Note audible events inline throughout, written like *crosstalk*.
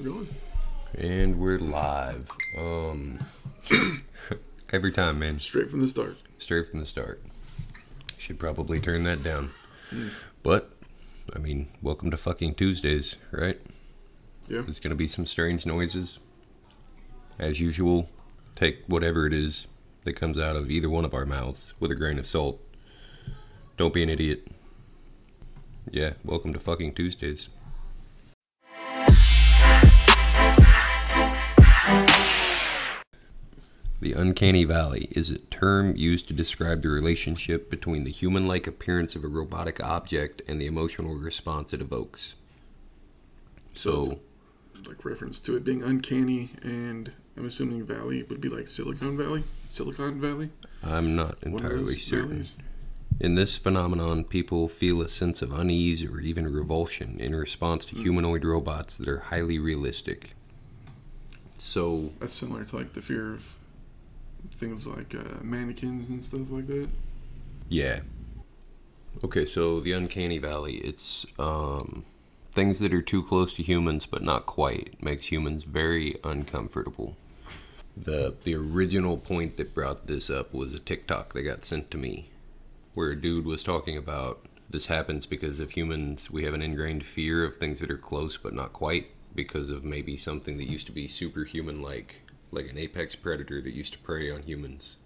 We're going. And we're live. Um, *coughs* every time, man. Straight from the start. Straight from the start. Should probably turn that down. But, I mean, welcome to fucking Tuesdays, right? Yeah. There's gonna be some strange noises. As usual, take whatever it is that comes out of either one of our mouths with a grain of salt. Don't be an idiot. Yeah, welcome to fucking Tuesdays. The uncanny valley is a term used to describe the relationship between the human like appearance of a robotic object and the emotional response it evokes. So, Like reference to it being uncanny, and I'm assuming Valley would be like Silicon Valley. Silicon Valley. I'm not entirely certain. valleys. In this phenomenon, people feel a sense of unease or even revulsion in response to hmm. humanoid robots that are highly realistic. So, That's similar to like the fear of things like uh, mannequins and stuff like that. yeah. Okay, so the uncanny valley, it's um, things that are too close to humans but not quite makes humans very uncomfortable. The the original point that brought this up was a TikTok that got sent to me where a dude was talking about this happens because of humans we have an ingrained fear of things that are close but not quite because of maybe something that used to be superhuman like like an apex predator that used to prey on humans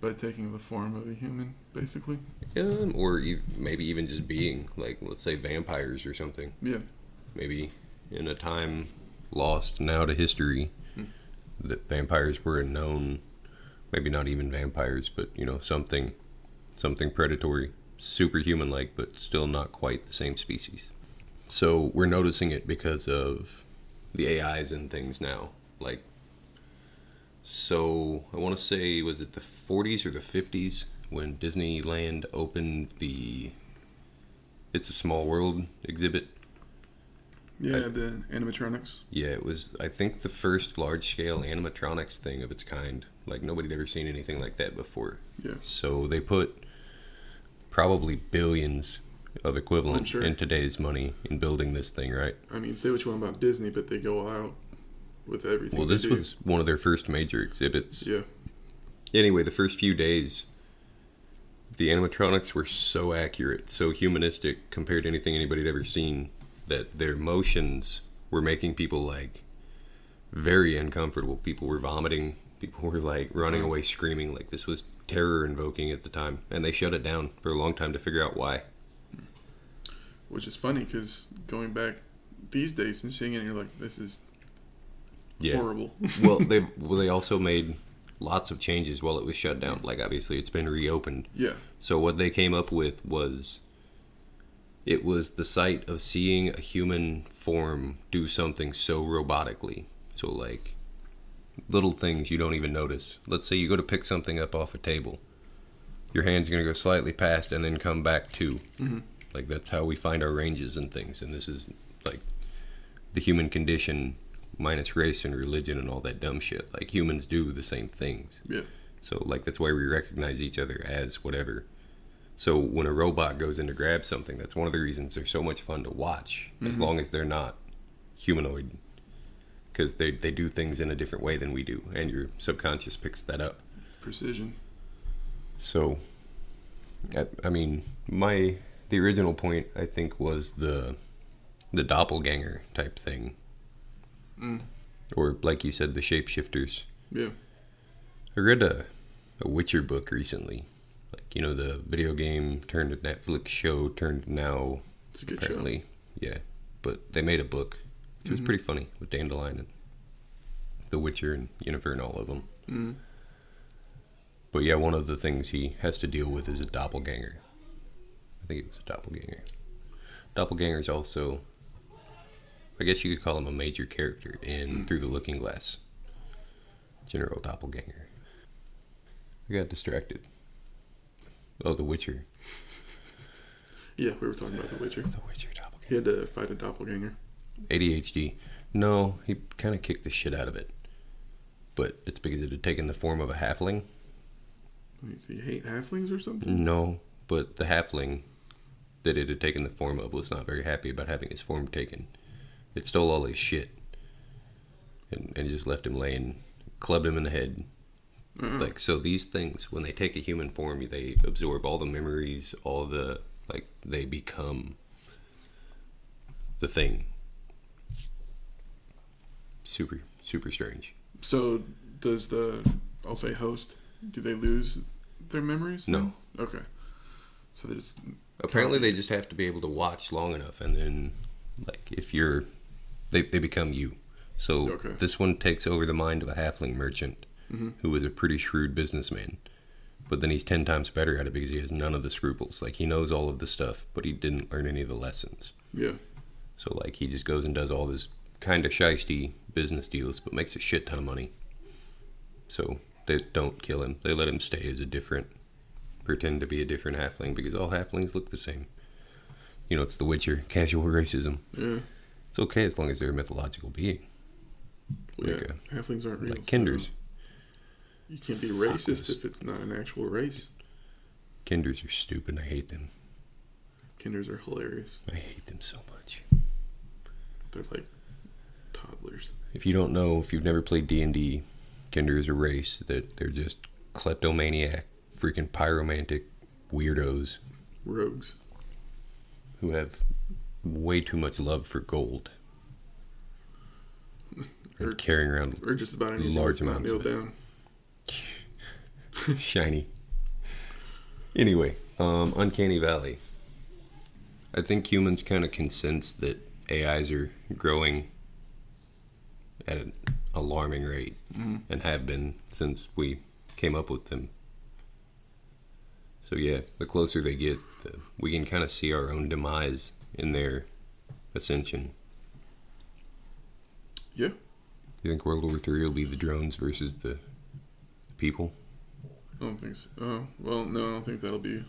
By taking the form of a human, basically. um, or e- maybe even just being like let's say vampires or something Yeah. maybe in a time lost now to history that vampires were a known maybe not even vampires but you know something something predatory superhuman like but still not quite the same species so we're noticing it because of the ais and things now like so i want to say was it the 40s or the 50s when disneyland opened the it's a small world exhibit Yeah, I- the animatronics. yeah, it was. I think the first large-scale animatronics thing of its kind. Like nobody had ever seen anything like that before. Yeah. So they put probably billions of equivalent sure. in today's money in building this thing, right? I mean, say what you want about Disney, but they go out with everything. Well, this was one of their first major exhibits. Yeah. Anyway, the first few days, the animatronics were so accurate, so humanistic compared to anything anybody had ever seen, that their motions were making people like very uncomfortable. People were vomiting. People were like running away screaming. Like this was terror invoking at the time, and they shut it down for a long time to figure out why. Which is funny because going back these days and seeing it, you're like, this is Yeah. horrible. *laughs* well, they well they also made lots of changes while it was shut down. Like obviously it's been reopened. yeah. So what they came up with was it was the sight of seeing a human form do something so robotically. So like little things you don't even notice. Let's say you go to pick something up off a table. Your hand's going to go slightly past and then come back to. Mhm. Like that's how we find our ranges and things and this is like the human condition minus race and religion and all that dumb shit. Like humans do the same things. Yeah. So like that's why we recognize each other as whatever. So when a robot goes in to grab something, that's one of the reasons they're so much fun to watch, as Mhm. long as they're not humanoid, because they they do things in a different way than we do, and your subconscious picks that up. Precision. So, I, I mean, my the original point I think was the the doppelganger type thing, Mm. or like you said, the shapeshifters. Yeah. I read a, a Witcher book recently. Like, you know, the video game turned to Netflix show turned now It's a good apparently. Yeah. But they made a book, which was Mhm. pretty funny with Dandelion and The Witcher and Yennefer and all of them. Mm. But yeah, one of the things he has to deal with is a doppelganger. I think it was a doppelganger. Doppelgangers also, I guess you could call him a major character in hmm. Through the Looking Glass. General Doppelganger. I got distracted. Oh, The Witcher. *laughs* Yeah, we were talking about The Witcher. The Witcher Doppelganger. He had to fight a doppelganger. ADHD. No, he kind of kicked the shit out of it. But it's because it had taken the form of a halfling. Wait, Does he hate halflings or something? No, but the halfling that it had taken the form of was not very happy about having his form taken. It stole all his shit. and, and just left him laying, clubbed him in the head. Uh-uh. Like so, these things when they take a human form, they absorb all the memories, all the like they become the thing. Super, super strange. So does the I'll say host? Do they lose their memories? No. then? Okay. So they just Apparently, they just have to be able to watch long enough, and then, like, if you're, they they become you. So Okay. this one takes over the mind of a halfling merchant, Mhm. who was a pretty shrewd businessman. But then he's ten times better at it because he has none of the scruples. Like he knows all of the stuff, but he didn't learn any of the lessons. yeah. So like he just goes and does all this kind of shisty business deals, but makes a shit ton of money. So they don't kill him. They let him stay as a different, pretend to be a different halfling because all halflings look the same. You know, it's The Witcher, casual racism. Yeah. It's okay as long as they're a mythological being, yeah. Like, uh, Halflings aren't real. like kenders. so You can't be racist if it's not an actual race. Kenders are stupid. I hate them. Kenders are hilarious. I hate them so much. They're like toddlers. If you don't know, if you've never played D and D, Kender is a race that they're just kleptomaniac, freaking pyromantic weirdos Rogues. who have way too much love for gold Or- carrying around Or just about anything Large amounts of it. down. *laughs* shiny. Anyway, um, Uncanny Valley. I think humans kind of can sense that AIs are growing at an alarming rate Mhm. and have been since we came up with them. So yeah, the closer they get, the, we can kind of see our own demise in their ascension. Yeah. You think World War Three will be the drones versus the people? I don't think so. Oh, well, no, I don't think that'll be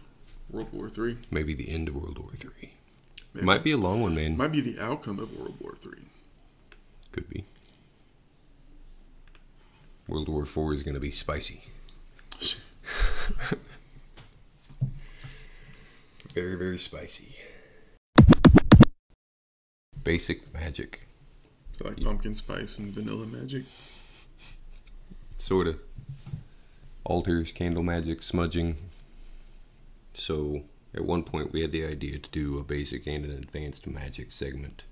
World War Three. Maybe the end of World War Three. Might be a long one, man. might be the outcome of World War Three. Could be. World War Four is going to be spicy. *laughs* very, very spicy. Basic magic. Like Yeah. pumpkin spice and vanilla magic. Sort of. Altars, candle magic, smudging. So, at one point, we had the idea to do a basic and an advanced magic segment.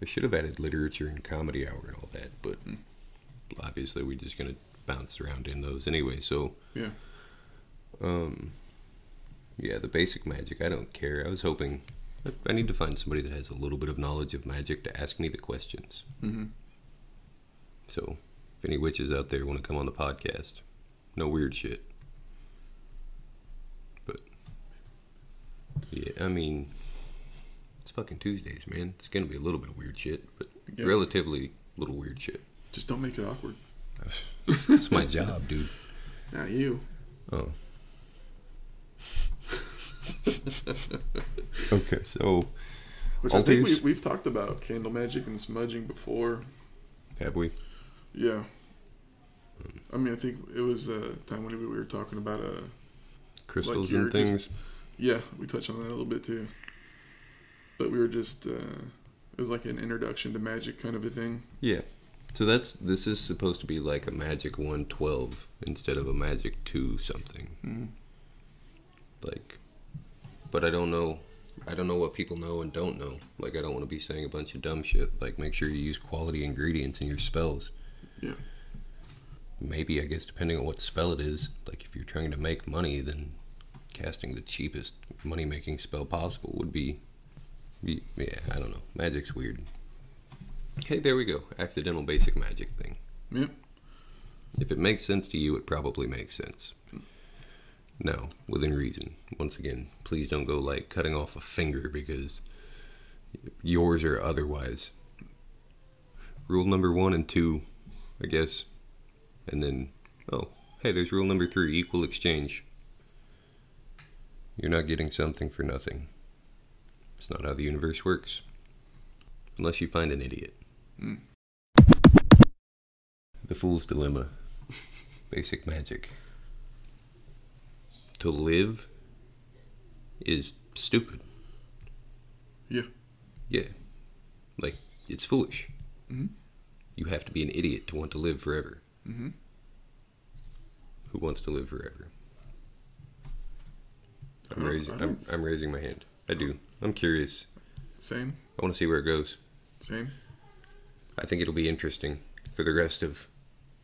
I should have added literature and comedy hour and all that, but Hmm. obviously, we're just going to bounce around in those anyway. So, Yeah. um, yeah, the basic magic, I don't care. I was hoping. I- need to find somebody that has a little bit of knowledge of magic to ask me the questions. Mm-hmm. So, if any witches out there want to come on the podcast, no weird shit. But, yeah, I mean, it's fucking Tuesdays, man. It's gonna be a little bit of weird shit, but Yeah. relatively little weird shit. Just don't make it awkward. *sighs* It's my job, dude. Not you. Oh. *laughs* okay, so Which I think we, we've talked about candle magic and smudging before. have we? Yeah. I mean, I think it was a time when we were talking about uh Crystals you're and just- things. yeah, we touched on that a little bit too. But we were just uh it was like an introduction to magic kind of a thing. Yeah. So that's this is supposed to be like a magic 112 instead of a magic 2 something. Mm-hmm. Like but I don't know I don't know what people know and don't know. Like I don't want to be saying a bunch of dumb shit. Like make sure you use quality ingredients in your spells. Yeah. Maybe I guess depending on what spell it is. Like if you're trying to make money then casting the cheapest money making spell possible would be, be yeah, I don't know. Magic's weird. Okay, there we go. Accidental basic magic thing. Yeah. If it makes sense to you, it probably makes sense. Hmm. No, within reason. Once again, please don't go like cutting off a finger because yours or otherwise. Rule number one and two, I guess. And then, oh, hey, there's rule number three equal exchange. You're not getting something for nothing. It's not how the universe works. Unless you find an idiot. Mm. The Fool's Dilemma. Basic magic. To live is stupid. Yeah. Yeah. Like, it's foolish. Mhm. you have to be an idiot to want to live forever. Mm-hmm. Who wants to live forever? I'm raising. I'm, I'm raising my hand. I do. I'm curious. Same. I want to see where it goes. Same. I think it'll be interesting for the rest of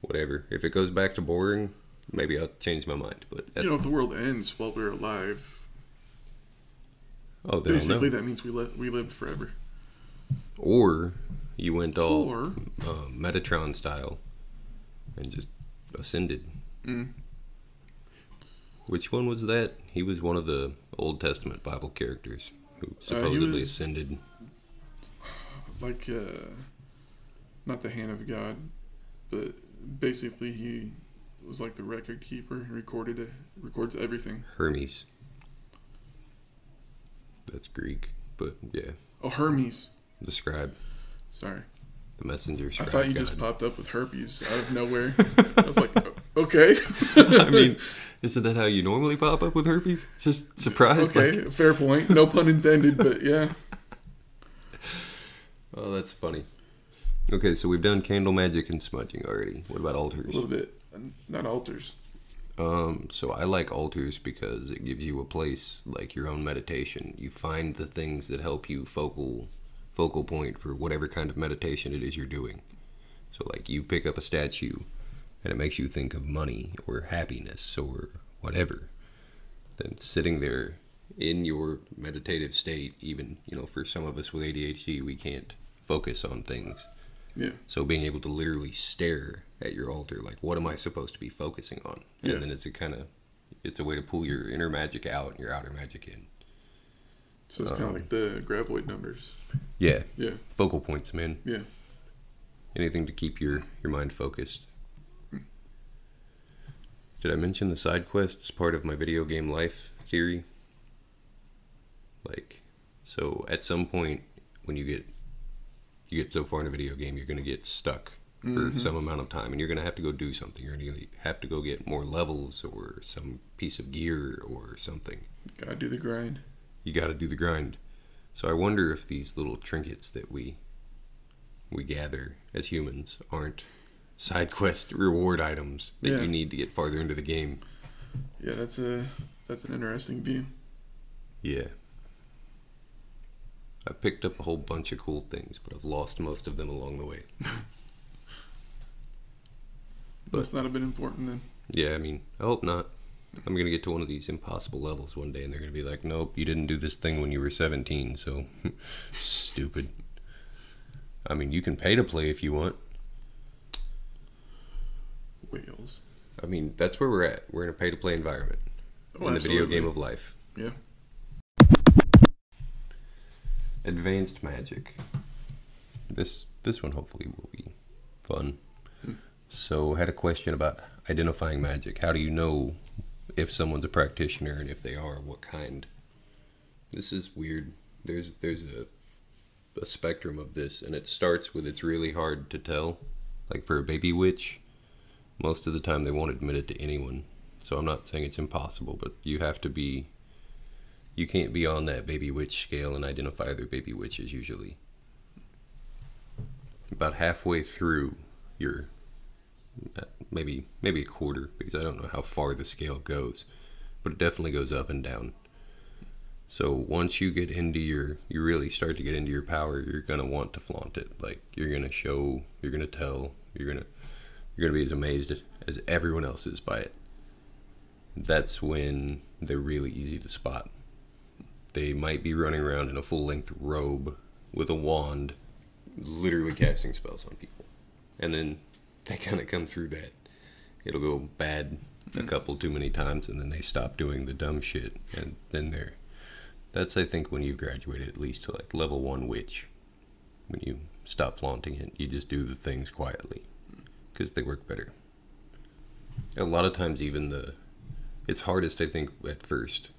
whatever. If it goes back to boring, maybe I'll change my mind. But You know, if the world ends while we're alive, oh, basically that means we li- we lived forever. Or you went all Or uh, Metatron style and just ascended. Mm. Which one was that? He was one of the Old Testament Bible characters who supposedly Uh, was- ascended. like uh, not the hand of God, but basically he was like the record keeper. and recorded it, records everything. Hermes. That's Greek, but yeah, Oh, Hermes. the scribe, Sorry, the messenger I thought you God. just popped up with herpes out of nowhere. *laughs* I was like, oh, okay, *laughs* I mean, isn't that how you normally pop up with herpes? Just surprise. okay, Like, fair point. No pun intended, but *laughs* yeah. oh, that's funny. Okay, so we've done candle magic and smudging already. What about altars? A little bit, not altars. Um, so I like altars because it gives you a place like your own meditation. You find the things that help you focal focal point for whatever kind of meditation it is you're doing. So like you pick up a statue and it makes you think of money or happiness or whatever. Then sitting there in your meditative state, even, you know, for some of us with ADHD, we can't focus on things. Yeah. So being able to literally stare at your altar, like what am I supposed to be focusing on? And Yeah. then it's a kind of, it's a way to pull your inner magic out and your outer magic in. So it's kind Um, of like the gravoid numbers. Yeah, Yeah. focal points, man. Yeah. Anything to keep your your mind focused. Did I mention the side quests part of my video game life theory? Like, so at some point when you get you get so far in a video game, you're gonna get stuck for Mhm. some amount of time, and you're gonna have to go do something. You're gonna have to go get more levels or some piece of gear or something. Gotta do the grind. You got to do the grind. So I wonder if these little trinkets that we we gather as humans aren't side quest reward items that Yeah. you need to get farther into the game. Yeah, that's a that's an interesting view. Yeah. I've picked up a whole bunch of cool things, but I've lost most of them along the way. *laughs* But- Must not have been important then. Yeah, I mean, I hope not. I'm gonna get to one of these impossible levels one day, and they're gonna be like, "Nope, you didn't do this thing when you were 17." So *laughs* stupid. I mean, you can pay to play if you want. Whales. I mean, that's where we're at. We're in a pay to play environment Oh, in the video game of life. Yeah. Advanced magic. This this one hopefully will be fun. Hmm. So, I had a question about identifying magic. How do you know if someone's a practitioner and if they are, what kind? This is weird. There's there's a a spectrum of this, and it starts with it's really hard to tell. Like for a baby witch, most of the time they won't admit it to anyone. So I'm not saying it's impossible, but you have to be you can't be on that baby witch scale and identify other baby witches usually. About halfway through your uh, maybe maybe a quarter because I don't know how far the scale goes, but it definitely goes up and down. So once you get into your you really start to get into your power, you're going to want to flaunt it. Like you're going to show, you're going to tell, you're going to you're going to be as amazed as everyone else is by it. That's when they're really easy to spot. They might be running around in a full length robe with a wand, literally casting spells on people. And then they kind of come through that. It'll go bad a hmm. couple too many times, and then they stop doing the dumb shit. And then they're. That's, I think, when you've graduated at least to like level one witch. When you stop flaunting it, you just do the things quietly hmm. because they work better. A lot of times, even the. It's hardest, I think, at first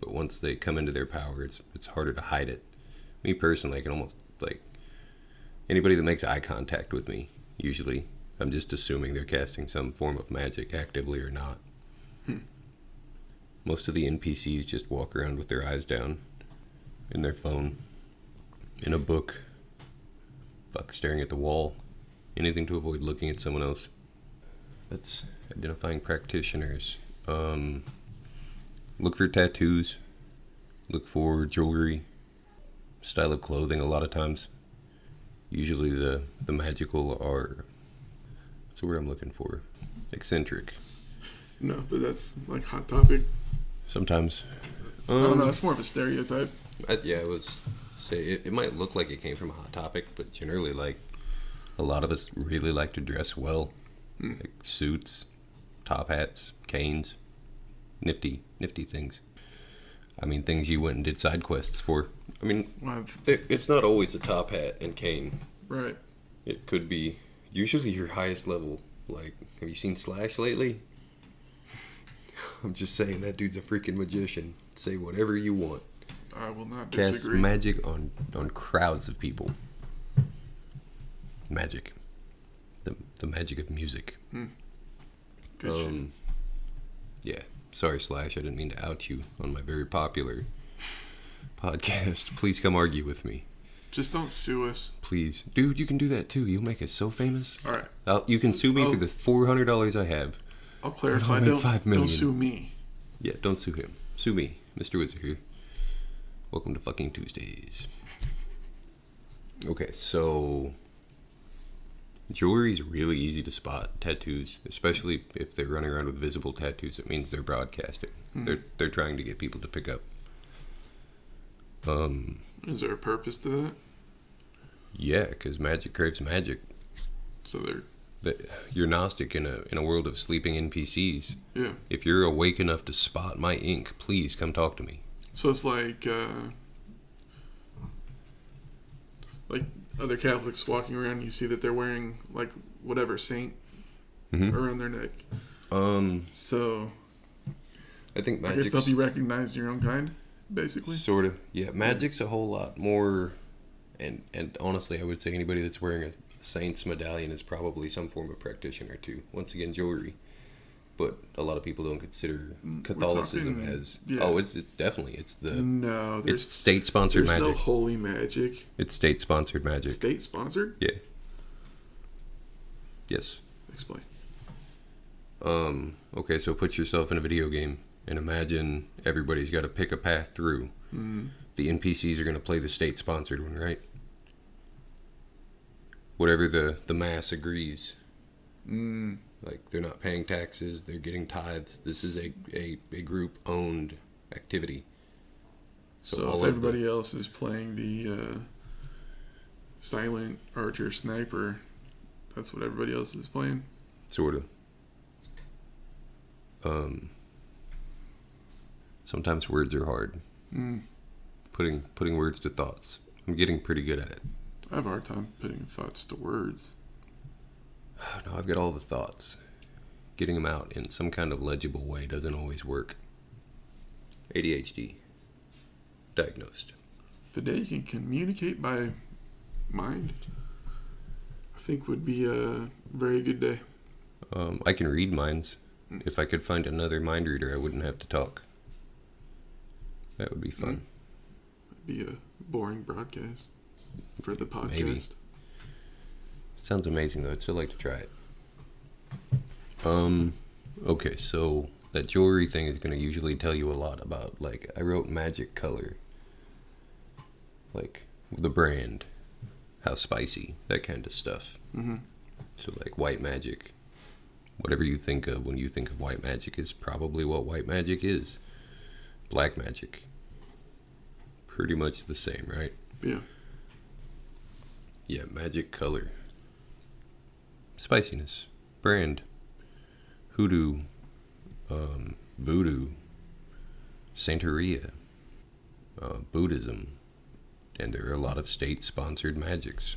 but once they come into their power, it's it's harder to hide it. Me personally, I can almost like anybody that makes eye contact with me. Usually, I'm just assuming they're casting some form of magic, actively or not. Hmm. Most of the NPCs just walk around with their eyes down, in their phone, in a book, fuck staring at the wall, anything to avoid looking at someone else. That's identifying practitioners. Um, look for tattoos. Look for jewelry. Style of clothing. A lot of times, usually the the magical are. That's the word I'm looking for. Eccentric. No, but that's like hot topic. Sometimes. I don't know. Um, It's more of a stereotype. I, yeah, it was. Say it, it might look like it came from a hot topic, but generally, like a lot of us really like to dress well, Hmm. like suits, top hats, canes, nifty, nifty things. I mean, things you went and did side quests for. I mean, it, it's not always a top hat and cane. Right. It could be usually your highest level. Like, have you seen Slash lately? *laughs* I'm just saying that dude's a freaking magician. Say whatever you want. I will not Cast disagree. magic on on crowds of people. Magic. The the magic of music. Good shit. Um Yeah. Sorry, Slash, I didn't mean to out you on my very popular podcast. *laughs* Please come argue with me. Just don't sue us. Please. Dude, you can do that too. You'll make us so famous. All right. I'll, you can sue me Oh. for the four hundred dollars I have. I'll clarify. I'll Don't, five don't sue me. Yeah, don't sue him. Sue me, Mr. Wizard here. Welcome to fucking Tuesdays. Okay, so jewelry's really easy to spot. Tattoos, especially if they're running around with visible tattoos, it means they're broadcasting. They're they're trying to get people to pick up. Um, Is there a purpose to that? yeah, because magic craves magic. So they're That you're Gnostic in a in a world of sleeping NPCs. yeah. If you're awake enough to spot my ink, please come talk to me. So it's like uh, like other Catholics walking around. You see that they're wearing like whatever saint Mhm. around their neck. Um, So I think I guess they'll be recognized your own kind, basically. sort of yeah. Magic's a whole lot more, and and honestly, I would say anybody that's wearing a saint's medallion is probably some form of practitioner too. Once again, jewelry, but a lot of people don't consider Catholicism talking- as yeah. oh, it's it's definitely it's the no, it's state sponsored there's no magic. holy magic. It's state sponsored magic. State sponsored. Yeah. Yes. Explain. Um. Okay, so put yourself in a video game and imagine everybody's got to pick a path through. Mm. the NPCs are going to play the state sponsored one, right? Whatever the, the mass agrees. Mm. Like, they're not paying taxes, they're getting tithes. This is a, a, a group owned activity. So So, all if everybody else is playing the uh, silent archer sniper, that's what everybody else is playing. Sort of. Um, sometimes words are hard. Mm. Putting putting words to thoughts. I'm getting pretty good at it. I have a hard time putting thoughts to words. *sighs* No, I've got all the thoughts. Getting them out in some kind of legible way doesn't always work. ADHD. Diagnosed. The day you can communicate by mind, I think would be a very good day. Um, I can read minds. If I could find another mind reader, I wouldn't have to talk. That would be fun. It'd be a boring broadcast for the podcast. Maybe. Sounds amazing, though. I'd still like to try it. Um, okay, so that jewelry thing is going to usually tell you a lot about, like, I wrote magic color. Like, the brand, how spicy, that kind of stuff. Mm-hmm. So, like, white magic. Whatever you think of when you think of white magic is probably what white magic is. Black magic. Pretty much the same, right? Yeah. Yeah, magic color. Spiciness. Brand. Hoodoo. Um, voodoo. Santeria. Uh, Buddhism. And there are a lot of state sponsored magics.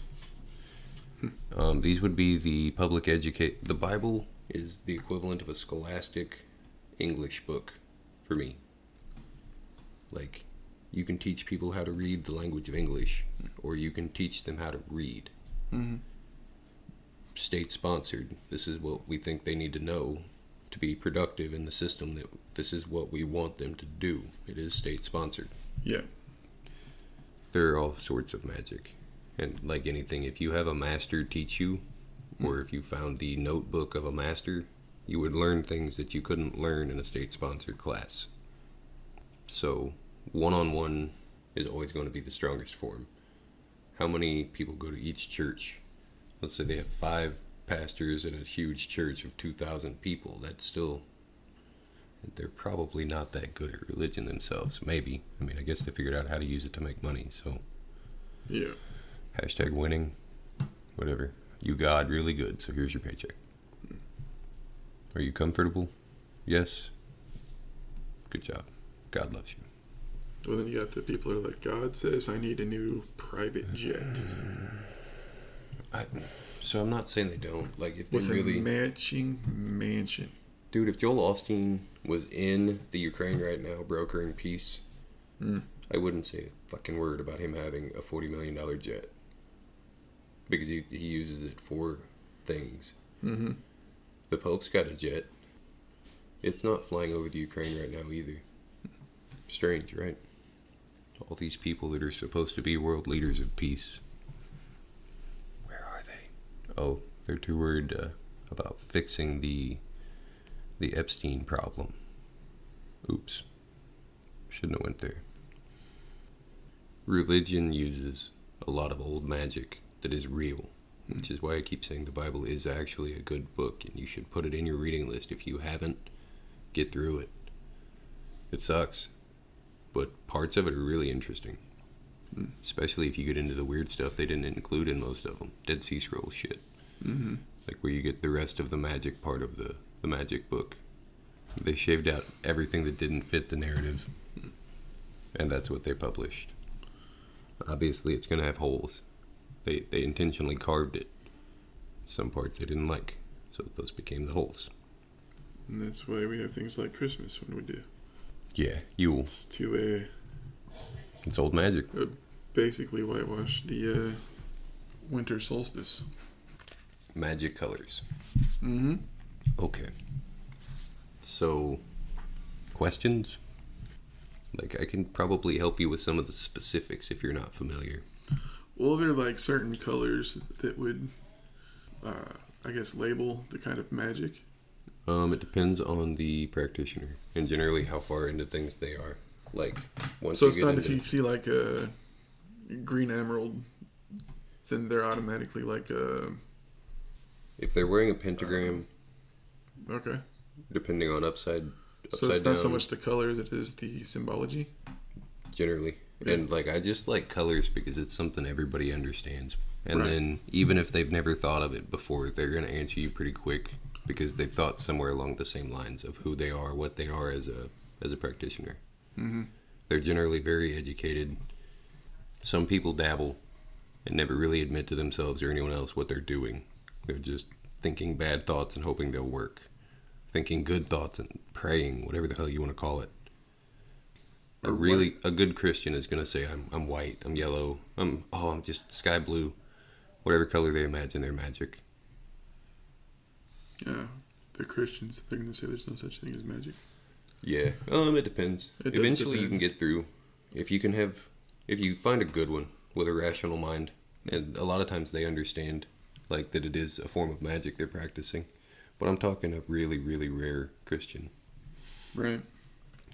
Um, these would be the public educate. The Bible is the equivalent of a scholastic English book for me. Like, you can teach people how to read the language of English, or you can teach them how to read. hmm State sponsored. This is what we think they need to know to be productive in the system. That this is what we want them to do. It is state sponsored. Yeah. There are all sorts of magic, and like anything, if you have a master teach you, hmm. or if you found the notebook of a master, you would learn things that you couldn't learn in a state sponsored class. So, one on one is always going to be the strongest form. How many people go to each church? Let's say they have five pastors in a huge church of 2,000 people. That's still. They're probably not that good at religion themselves. Maybe. I mean, I guess they figured out how to use it to make money, so. Yeah. Hashtag winning. Whatever. You God really good, so here's your paycheck. Are you comfortable? Yes. Good job. God loves you. Well, then you got the people who are like, God says I need a new private jet *sighs* I, so I'm not saying they don't. Like if they with really, a matching mansion. dude, if Joel Osteen was in the Ukraine right now, brokering peace, Mm. I wouldn't say a fucking word about him having a forty million dollar jet because he he uses it for things. Mm-hmm. The Pope's got a jet. It's not flying over the Ukraine right now either. Strange, right? All these people that are supposed to be world leaders of peace. Where are they? Oh, they're too worried uh, about fixing the the Epstein problem. Oops. Shouldn't have went there. Religion uses a lot of old magic that is real which is why I keep saying the Bible is actually a good book, and you should put it in your reading list. If you haven't, get through it. It sucks, but parts of it are really interesting. Mm. Especially if you get into the weird stuff they didn't include in most of them. Dead Sea Scrolls shit. Mm-hmm. Like where you get the rest of the magic part of the, the magic book. They shaved out everything that didn't fit the narrative, and that's what they published. Obviously, it's going to have holes. They, they intentionally carved it. Some parts they didn't like, so those became the holes. And that's why we have things like Christmas when we do. Yeah, Yule. It's to a. It's old magic. uh, basically whitewash the uh, winter solstice. Magic colors. Mm-hmm. Okay. So, questions? Like, I can probably help you with some of the specifics if you're not familiar. Well, there are like certain colors that would, uh, I guess, label the kind of magic. Um, it depends on the practitioner and generally how far into things they are. Like, once so you it's not if you see like a green emerald, then they're automatically like a if they're wearing a pentagram, okay. depending on upside, upside So it's down, not so much the color as it is the symbology. generally. Yeah. And like, I just like colors because it's something everybody understands. And Right. then even if they've never thought of it before, they're gonna answer you pretty quick because they've thought somewhere along the same lines of who they are, what they are as a as a practitioner. Mm-hmm. They're generally very educated. Some people dabble and never really admit to themselves or anyone else what they're doing. They're just thinking bad thoughts and hoping they'll work. Thinking good thoughts and praying, whatever the hell you want to call it. A really a good Christian is gonna say I'm I'm white, I'm yellow, I'm oh I'm just sky blue. Whatever color they imagine their magic. Yeah, they're Christians. They're gonna say there's no such thing as magic. Yeah. Um, it depends. It Eventually, you can get through. If you can have, if you find a good one with a rational mind, and a lot of times they understand, like that it is a form of magic they're practicing. But I'm talking a really, really rare Christian. Right.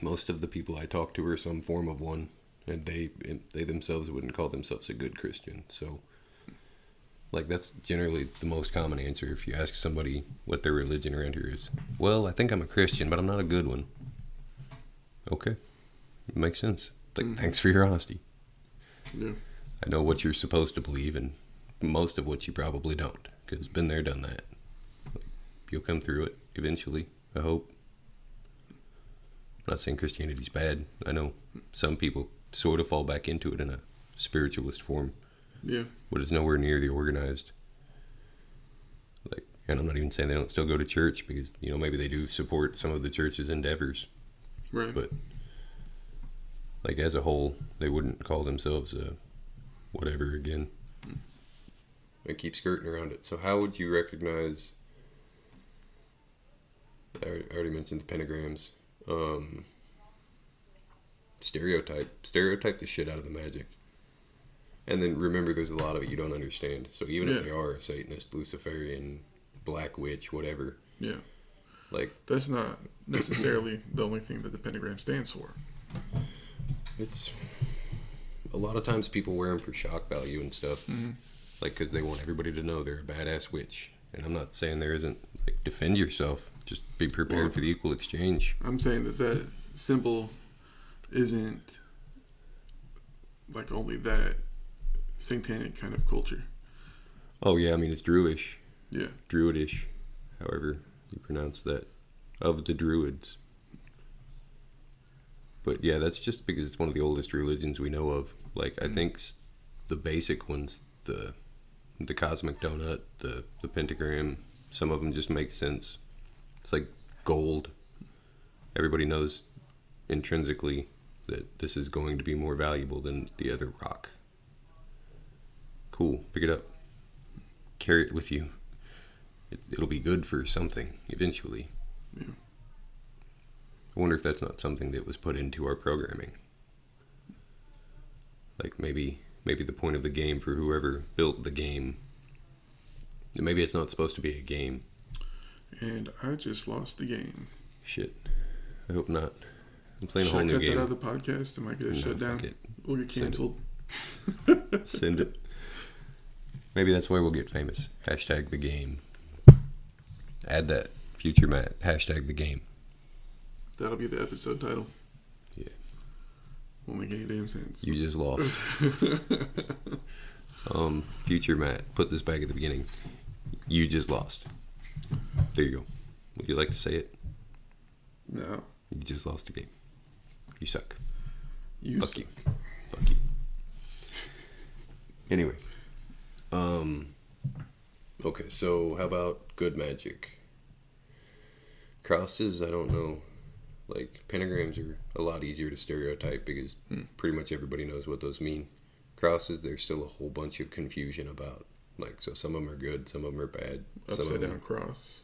Most of the people I talk to are some form of one, and they and they themselves wouldn't call themselves a good Christian. So, like that's generally the most common answer if you ask somebody what their religion around here is. Well, I think I'm a Christian, but I'm not a good one. Okay, makes sense. Like, Mhm. thanks for your honesty. Yeah. I know what you're supposed to believe, and most of which you probably don't, because been there, done that. You'll come through it eventually. I hope. I'm not saying Christianity's bad. I know some people sort of fall back into it in a spiritualist form, Yeah. but it's nowhere near the organized. Like, and I'm not even saying they don't still go to church because you know maybe they do support some of the church's endeavors, Right. but like as a whole, they wouldn't call themselves a whatever again. I keep skirting around it. So how would you recognize? I already- mentioned the pentagrams. Um, stereotype, stereotype the shit out of the magic. And then remember, there's a lot of it you don't understand. So even Yeah. if they are a Satanist, Luciferian, Black Witch, whatever, Yeah. like That's not necessarily the only thing that the pentagram stands for. it's a lot of times people wear them for shock value and stuff, Mhm. Like because they want everybody to know they're a badass witch. And I'm not saying there isn't like defend yourself. Just be prepared Well- for the equal exchange. I'm saying that that symbol isn't like only that satanic kind of culture. Oh yeah, I mean it's Druish, Yeah. Druidish, however you pronounce that, of the Druids. But yeah, that's just because it's one of the oldest religions we know of. Like I mm. think the basic ones, the the cosmic donut, the the pentagram, some of them just make sense. It's like gold. Everybody knows intrinsically that this is going to be more valuable than the other rock. Cool, pick it up. Carry it with you. It, it'll be good for something eventually. Yeah. I wonder if that's not something that was put into our programming. Like maybe maybe the point of the game for whoever built the game. Maybe it's not supposed to be a game. And I just lost the game. Shit. I hope not. I'm playing Should a I whole new game. Should cut that out of the podcast? Am I get it No, shut down? it. We'll get Send it. canceled. Send it. Maybe that's why we'll get famous. Hashtag the game. Add that. Future Matt. Hashtag the game. That'll be the episode title. Make any damn sense. You just lost. *laughs* um, future Matt. Put this back at the beginning. You just lost. There you go. Would you like to say it? no. You just lost a game. You suck. You Fuck suck. you. Fuck you. Anyway. Um Okay, so how about good magic? Crosses, I don't know. Like pentagrams are a lot easier to stereotype because Hmm. pretty much everybody knows what those mean. Crosses, there's still a whole bunch of confusion about. Like, so some of them are good, some of them are bad. Some Upside of them, down cross.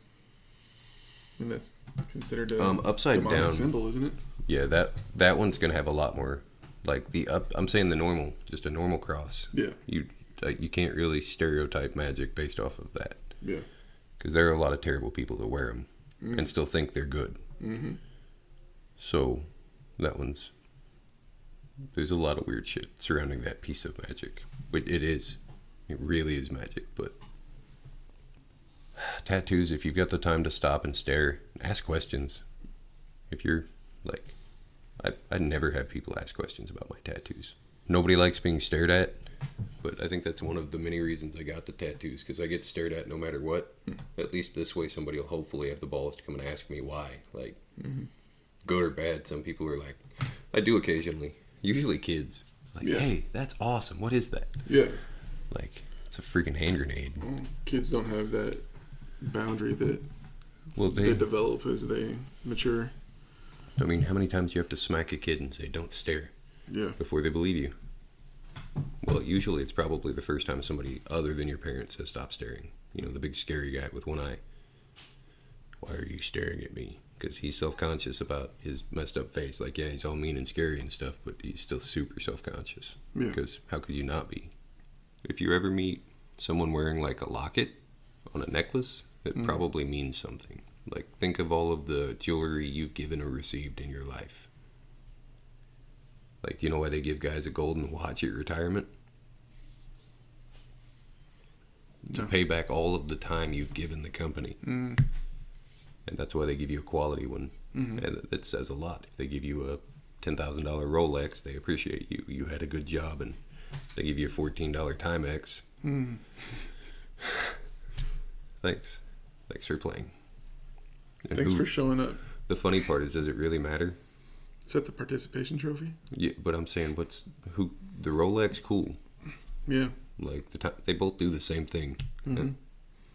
And that's considered a Um, upside down. symbol, isn't it? Yeah, that that one's gonna have a lot more. Like the up, I'm saying the normal, just a normal cross. Yeah. You like, you can't really stereotype magic based off of that Yeah. because there are a lot of terrible people that wear them Mm. and still think they're good. Mm-hmm. So that one's there's a lot of weird shit surrounding that piece of magic. But it is, it really is magic. But *sighs* tattoos, if you've got the time to stop and stare, ask questions. If you're like, I I never have people ask questions about my tattoos. Nobody likes being stared at, but I think that's one of the many reasons I got the tattoos because I get stared at no matter what. Hmm. At least this way, somebody will hopefully have the balls to come and ask me why. Like, mm-hmm. Good or bad, some people are like, I do occasionally. Usually kids. Like, Yeah. hey, that's awesome. What is that? Yeah. Like, it's a freaking hand grenade. Well, kids don't have that boundary that Well, they they, develop as they mature. I mean, how many times do you have to smack a kid and say, don't stare Yeah. before they believe you? Well, usually it's probably the first time somebody other than your parents has stopped staring. You know, the big scary guy with one eye. Why are you staring at me? Because he's self conscious about his messed up face. Like, yeah, he's all mean and scary and stuff, but he's still super self conscious. Yeah. Because how could you not be? If you ever meet someone wearing like a locket on a necklace, it Mm. probably means something. Like, think of all of the jewelry you've given or received in your life. Like, do you know why they give guys a golden watch at retirement? To pay back all of the time you've given the company. Mm. And that's why they give you a quality one. Mhm. And that says a lot. If they give you a $10,000 Rolex, they appreciate you. You had a good job. And they give you a $14 Timex. Mm. *laughs* Thanks. Thanks for playing. And Thanks who- for showing up. The funny part is, does it really matter? Is that the participation trophy? Yeah, but I'm saying, what's who? The Rolex, cool. Yeah. Like the time, they both do the same thing. Mhm.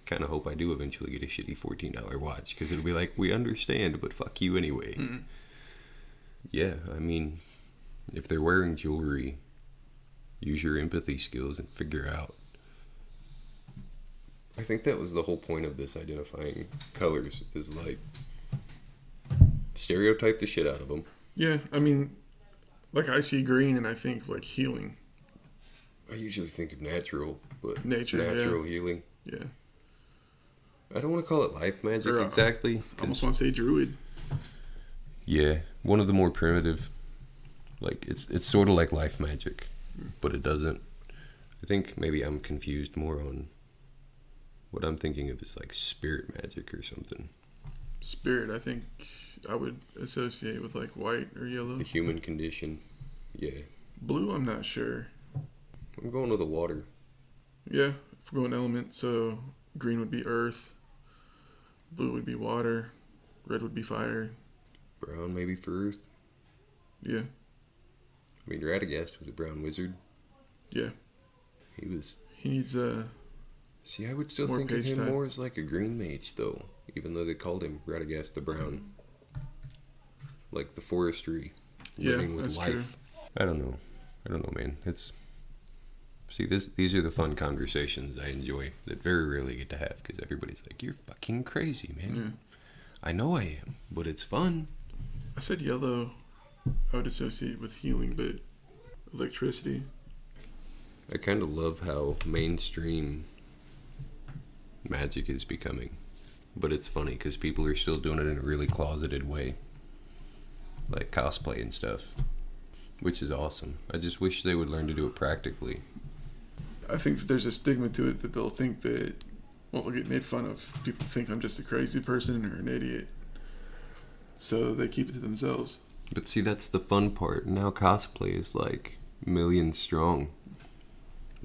Kind of hope I do eventually get a shitty fourteen dollar watch because it'll be like we understand, but fuck you anyway. Mm. Yeah, I mean, if they're wearing jewelry, use your empathy skills and figure out. I think that was the whole point of this identifying colors is like stereotype the shit out of them. Yeah. I mean, like I see green and I think like healing. I usually think of natural, but Nature, yeah. natural healing. Yeah. I don't want to call it life magic Or, uh, exactly. I almost want to say druid. Yeah, one of the more primitive. Like it's it's sort of like life magic, but it doesn't. I think maybe I'm confused more on. What I'm thinking of is like spirit magic or something. Spirit, I think I would associate with like white or yellow. The human condition. Yeah, Blue, I'm not sure. I'm going with the water. Yeah, if we're going element, so green would be earth, blue would be water, red would be fire. Brown maybe for Earth. Yeah, I mean, Radagast was a brown wizard. Yeah. He was. he needs a. See, I would still think of him time. more as like a green mage, though. Even though they called him Radagast the Brown. Like the forestry, Yeah, living with that's life. true. I don't know. I don't know, man. It's see this. These are the fun conversations I enjoy that very rarely get to have because everybody's like, "You're fucking crazy, man." Yeah. I know I am, but it's fun. I said yellow. I would associate with healing, but electricity. I kind of love how mainstream magic is becoming. But it's funny because people are still doing it in a really closeted way. Like cosplay and stuff. Which is awesome. I just wish they would learn to do it practically. I think that there's a stigma to it that they'll think that, well, they'll get made fun of. People think I'm just a crazy person or an idiot. So they keep it to themselves. But see, that's the fun part. Now cosplay is like millions strong.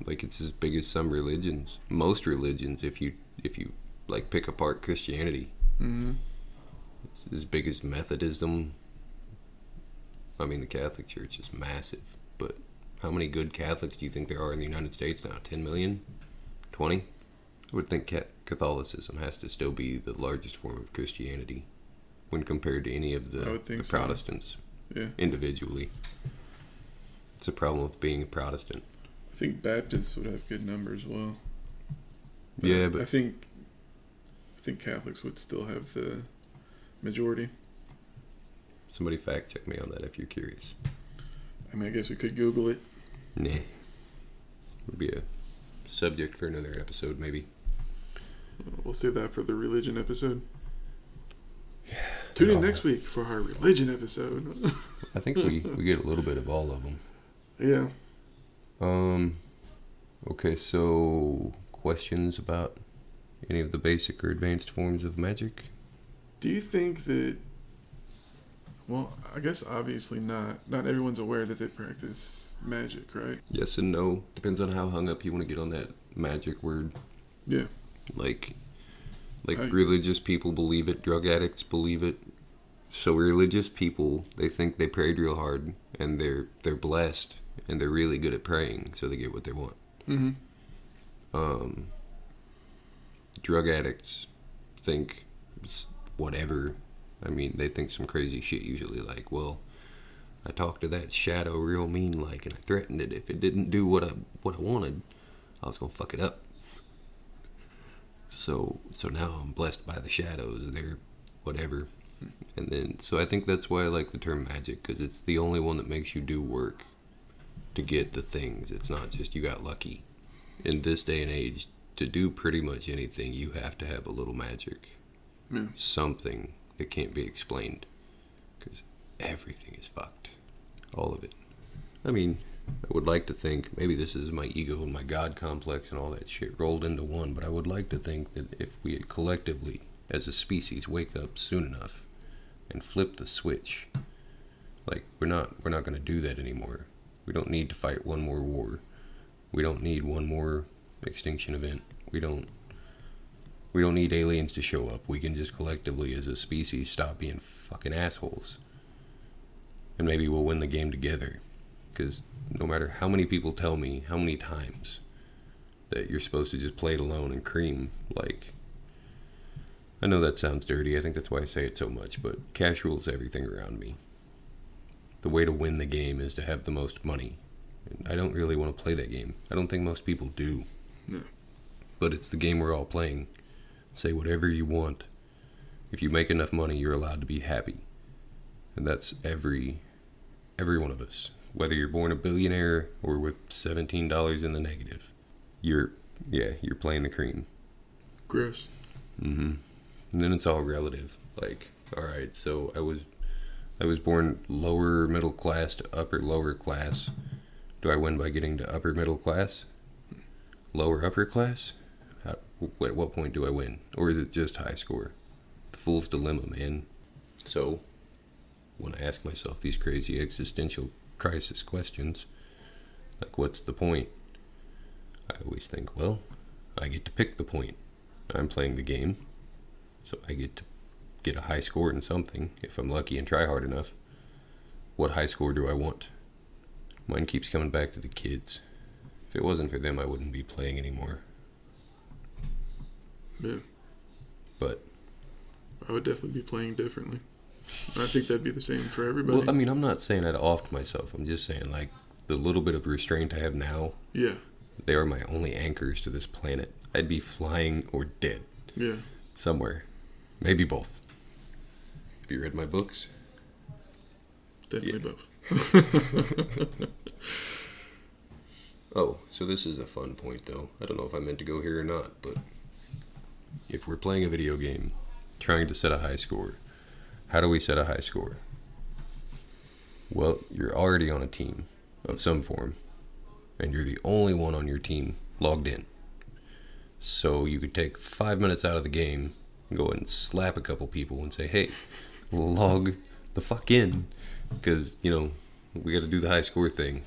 Like it's as big as some religions. Most religions, if you if you like pick apart Christianity, hmm It's as big as Methodism. I mean, the Catholic Church is massive, but how many good Catholics do you think there are in the United States now? 10 million? 20? I would think Catholicism has to still be the largest form of Christianity when compared to any of the, I would think the so. Protestants Yeah. individually. It's a problem with being a Protestant. I think Baptists would have good numbers. As well. Yeah, but I think. I think Catholics would still have the majority. somebody fact check me on that if you're curious. I mean, I guess we could Google it. Nah. Would be a subject for another episode, maybe. We'll save that for the religion episode. Tune in next week for our religion episode. I think we, *laughs* we get a little bit of all of them. yeah. Um. Okay, so questions about any of the basic or advanced forms of magic? Do you think that? Well, I guess obviously not. Not everyone's aware that they practice magic, right? Yes and no. Depends on how hung up you want to get on that magic word. Yeah. Like, like I- religious people believe it. Drug addicts believe it. So religious people, they think they prayed real hard, and they're they're blessed, and they're really good at praying, so they get what they want. Mm-hmm. um, drug addicts think whatever. I mean, they think some crazy shit usually, like, well, I talked to that shadow real mean like, and I threatened it if it didn't do what I what I wanted, I was gonna fuck it up. So so now I'm blessed by the shadows. They're whatever, and then so I think that's why I like the term magic because it's the only one that makes you do work to get the things. It's not just you got lucky in this day and age, to do pretty much anything, you have to have a little magic. Yeah. Something that can't be explained. Because everything is fucked. All of it. I mean, I would like to think, maybe this is my ego and my God complex and all that shit rolled into one, but I would like to think that if we had collectively, as a species, wake up soon enough and flip the switch, like, we're not, we're not going to do that anymore. We don't need to fight one more war. We don't need one more extinction event. We don't we don't need aliens to show up. We can just collectively as a species stop being fucking assholes. And maybe we'll win the game together. Cuz no matter how many people tell me how many times that you're supposed to just play it alone and cream like I know that sounds dirty. I think that's why I say it so much, but cash rules everything around me. The way to win the game is to have the most money. And I don't really want to play that game. I don't think most people do. No. But it's the game we're all playing. Say whatever you want. If you make enough money, you're allowed to be happy. And that's every every one of us. whether you're born a billionaire or with seventeen dollars in the negative, you're yeah you're playing the cream. Gross. Mm-hmm. And then it's all relative. Like, all right, so I was I was born lower middle class to upper lower class. Do I win by getting to upper middle class? Lower upper class? How, at what point do I win? Or is it just high score? The fool's dilemma, man. So, when I ask myself these crazy existential crisis questions, like what's the point? I always think, well, I get to pick the point. I'm playing the game, so I get to get a high score in something if I'm lucky and try hard enough. What high score do I want? Mine keeps coming back to the kids. If it wasn't for them, I wouldn't be playing anymore. Yeah. But I would definitely be playing differently. I think that'd be the same for everybody. well, I mean, I'm not saying I'd offed myself. I'm just saying like the little bit of restraint I have now, yeah. they are my only anchors to this planet. I'd be flying or dead Yeah. somewhere, maybe both. Have you read my books? Definitely both. *laughs* Oh, so this is a fun point, though. I don't know if I meant to go here or not, but if we're playing a video game, trying to set a high score, how do we set a high score? Well, you're already on a team of some form, and you're the only one on your team logged in. So you could take five minutes out of the game and go and slap a couple people and say, hey, log the fuck in. Because, you know, we got to do the high score thing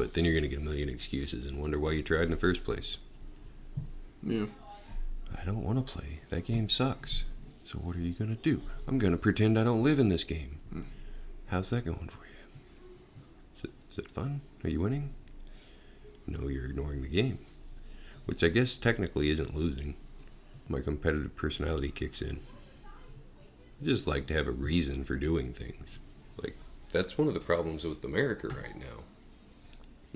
but then you're going to get a million excuses and wonder why you tried in the first place. Yeah. I don't want to play. That game sucks. So what are you going to do? I'm going to pretend I don't live in this game. Hmm. How's that going for you? Is it, is it fun? Are you winning? No, you're ignoring the game. Which I guess technically isn't losing. My competitive personality kicks in. I just like to have a reason for doing things. Like, that's one of the problems with America right now.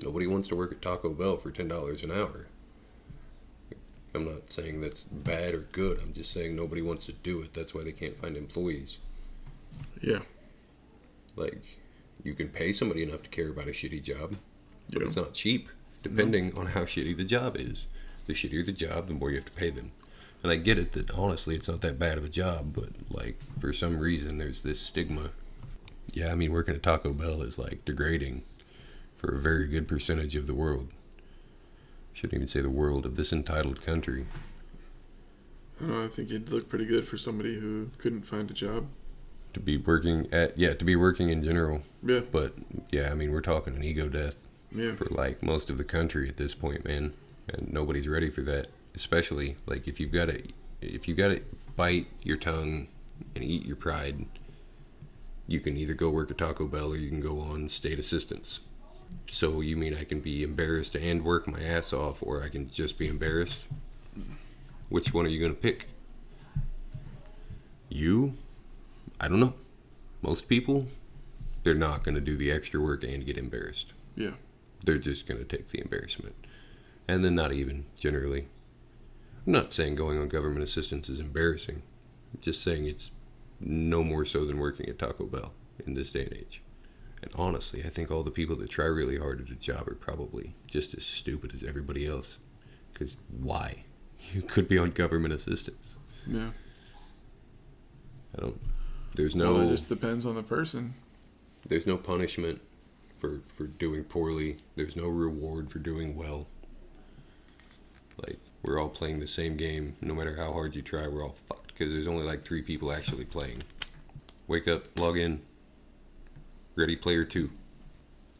Nobody wants to work at Taco Bell for ten dollars an hour. I'm not saying that's bad or good. I'm just saying nobody wants to do it. That's why they can't find employees. Yeah. Like, you can pay somebody enough to care about a shitty job, but Yeah. it's not cheap, depending on how shitty the job is. The shittier the job, the more you have to pay them. And I get it that honestly, it's not that bad of a job, but like for some reason, there's this stigma. Yeah, I mean, working at Taco Bell is like degrading for a very good percentage of the world. Shouldn't even say the world of this entitled country. I, don't know, I think it'd look pretty good for somebody who couldn't find a job. To be working at, yeah, to be working in general. Yeah. But yeah, I mean, we're talking an ego death. Yeah. for like most of the country at this point, man, and nobody's ready for that. Especially like if you've got to, if you've got to bite your tongue and eat your pride, you can either go work at Taco Bell or you can go on state assistance. So you mean I can be embarrassed and work my ass off, or I can just be embarrassed? Which one are you gonna pick? You? I don't know. Most people, they're not gonna do the extra work and get embarrassed Yeah. they're just going to take the embarrassment. And then not even generally. I'm not saying going on government assistance is embarrassing. I'm just saying it's no more so than working at Taco Bell in this day and age. And honestly, I think all the people that try really hard at a job are probably just as stupid as everybody else. Because why? *laughs* You could be on government assistance. Yeah. I don't. There's no. Well, it just depends on the person. There's no punishment for for doing poorly. There's no reward for doing well. Like we're all playing the same game. No matter how hard you try, we're all fucked because there's only like three people actually playing. Wake up, log in. Ready Player Two.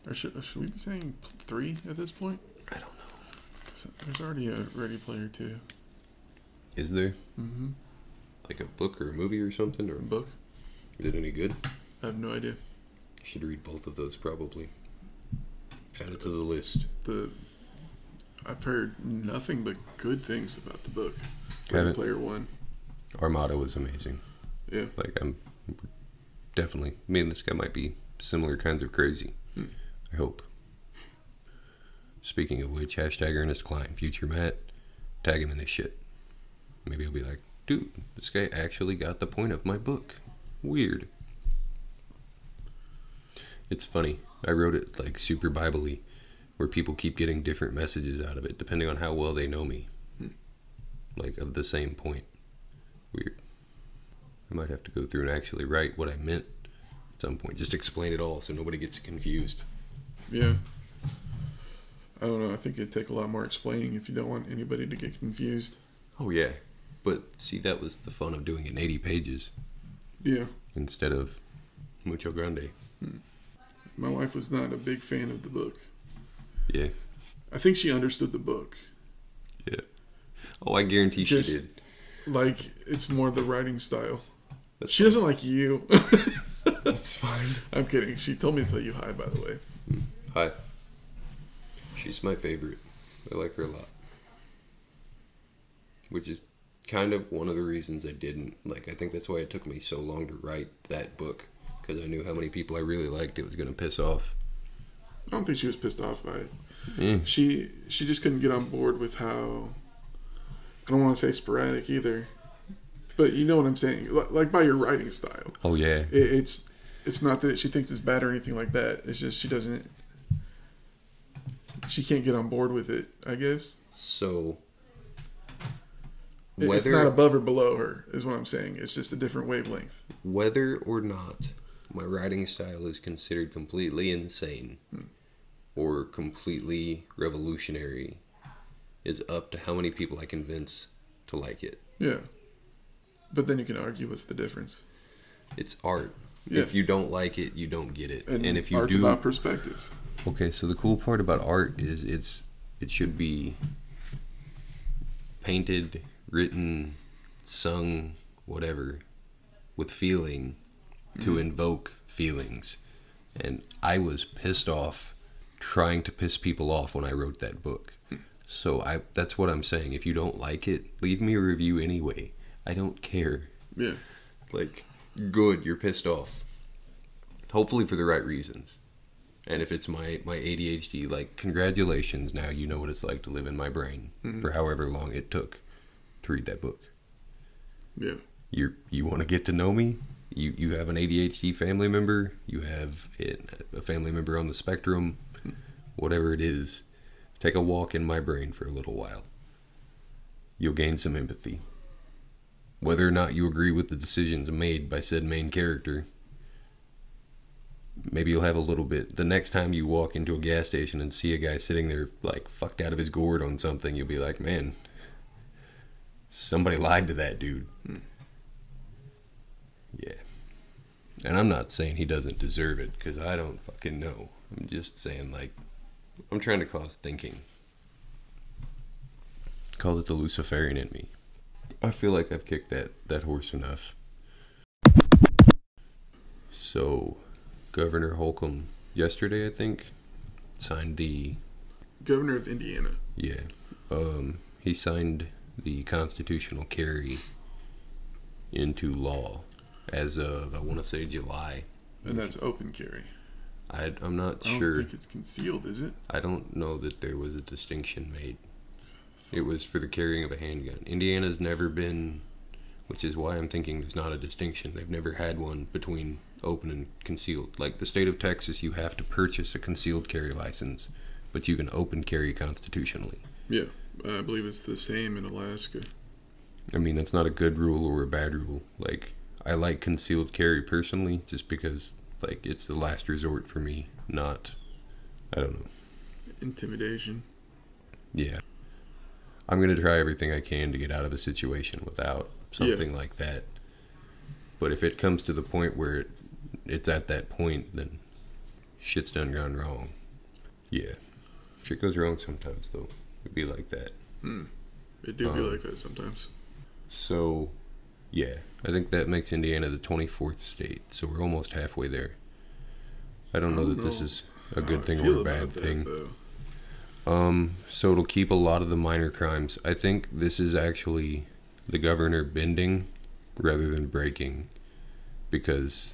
Or should, should we be saying three at this point? I don't know. there's already a Ready Player Two. Is there Mm-hmm. like a book or a movie or something, or a Book. is it any good? I have no idea. You should read both of those probably. Add it to the list. The I've heard nothing but good things about the book. Ready Player One. Armada was amazing. Yeah. Like I'm definitely me and this guy might be similar kinds of crazy. Hmm. I hope. Speaking of which, hashtag Ernest Cline, future Matt, tag him in this shit. Maybe he'll be like, dude, this guy actually got the point of my book. Weird. It's funny. I wrote it like super biblically, where people keep getting different messages out of it depending on how well they know me. Hmm. Like of the same point. Weird. I might have to go through and actually write what I meant some point. Just explain it all so nobody gets confused. Yeah. I don't know. I think it'd take a lot more explaining if you don't want anybody to get confused. Oh yeah. But see, that was the fun of doing it in 80 pages Yeah. instead of mucho grande. Hmm. My wife was not a big fan of the book. Yeah. I think she understood the book. Yeah. Oh, I guarantee Just- she did. Like, it's more the writing style. That's She doesn't like you. *laughs* That's fine. I'm kidding. She told me to tell you hi, by the way. Hi. She's my favorite. I like her a lot. Which is kind of one of the reasons I didn't. Like, I think that's why it took me so long to write that book. Because I knew how many people I really liked it was going to piss off. I don't think she was pissed off by it. Yeah. She she just couldn't get on board with how. I don't want to say sporadic either, but you know what I'm saying. Like, like by your writing style, Oh, yeah. it, it's it's not that she thinks it's bad or anything like that. It's just she doesn't. She can't get on board with it. I guess So. It- it's not above or below her. Is what I'm saying. It's just a different wavelength. whether or not my writing style is considered completely insane hmm. or completely revolutionary is up to how many people I convince to like it. Yeah, but then you can argue what's the difference. It's art. Yeah. If you don't like it, you don't get it. And, And, if you art's do, about perspective. okay. So the cool part about art is it's it should be painted, written, sung, whatever, with feeling to mm-hmm. invoke feelings. And I was pissed off trying to piss people off when I wrote that book. Hmm. So I that's what I'm saying. If you don't like it, leave me a review anyway. I don't care. Yeah, Like, good, you're pissed off. Hopefully for the right reasons. And if it's my, my ADHD, like, congratulations, now you know what it's like to live in my brain mm-hmm. for however long it took to read that book. yeah, You you want to get to know me? You you have an ADHD family member. You have it- a family member on the spectrum. Hmm. Whatever it is, take a walk in my brain for a little while. You'll gain some empathy. Whether or not you agree with the decisions made by said main character, maybe you'll have a little bit. The next time you walk into a gas station and see a guy sitting there like fucked out of his gourd on something, you'll be like, man, somebody lied to that dude. Hmm. Yeah. And I'm not saying he doesn't deserve it because I don't fucking know. I'm just saying, like, I'm trying to cause thinking. Call it the Luciferian in me. I feel like I've kicked that, that horse enough. So, Governor Holcomb, yesterday, I think, signed the governor of Indiana. yeah. Um, he signed the constitutional carry into law as of I want to say July. And that's open carry. I, I'm not I don't sure. think it's concealed, is it? I don't know that there was a distinction made. It was for the carrying of a handgun. Indiana's never been, which is why I'm thinking there's not a distinction. They've never had one between open and concealed. Like the state of Texas, you have to purchase a concealed carry license, but you can open carry constitutionally. Yeah, I believe it's the same in Alaska. I mean, that's not a good rule or a bad rule. Like, I like concealed carry personally, just because, like, it's the last resort for me, not, I don't know. Intimidation. Yeah. I'm going to try everything I can to get out of a situation without Yeah. something like that. But if it comes to the point where it, it's at that point, then shit's done gone wrong. Yeah. Shit goes wrong sometimes, though. It'd be like that. It do be Um, like that sometimes. So, yeah, I think that makes Indiana the 24th state. So we're almost halfway there. I don't know I don't that this is a good thing or a bad that, thing. though. Um, so it'll keep a lot of the minor crimes. I think this is actually the governor bending rather than breaking because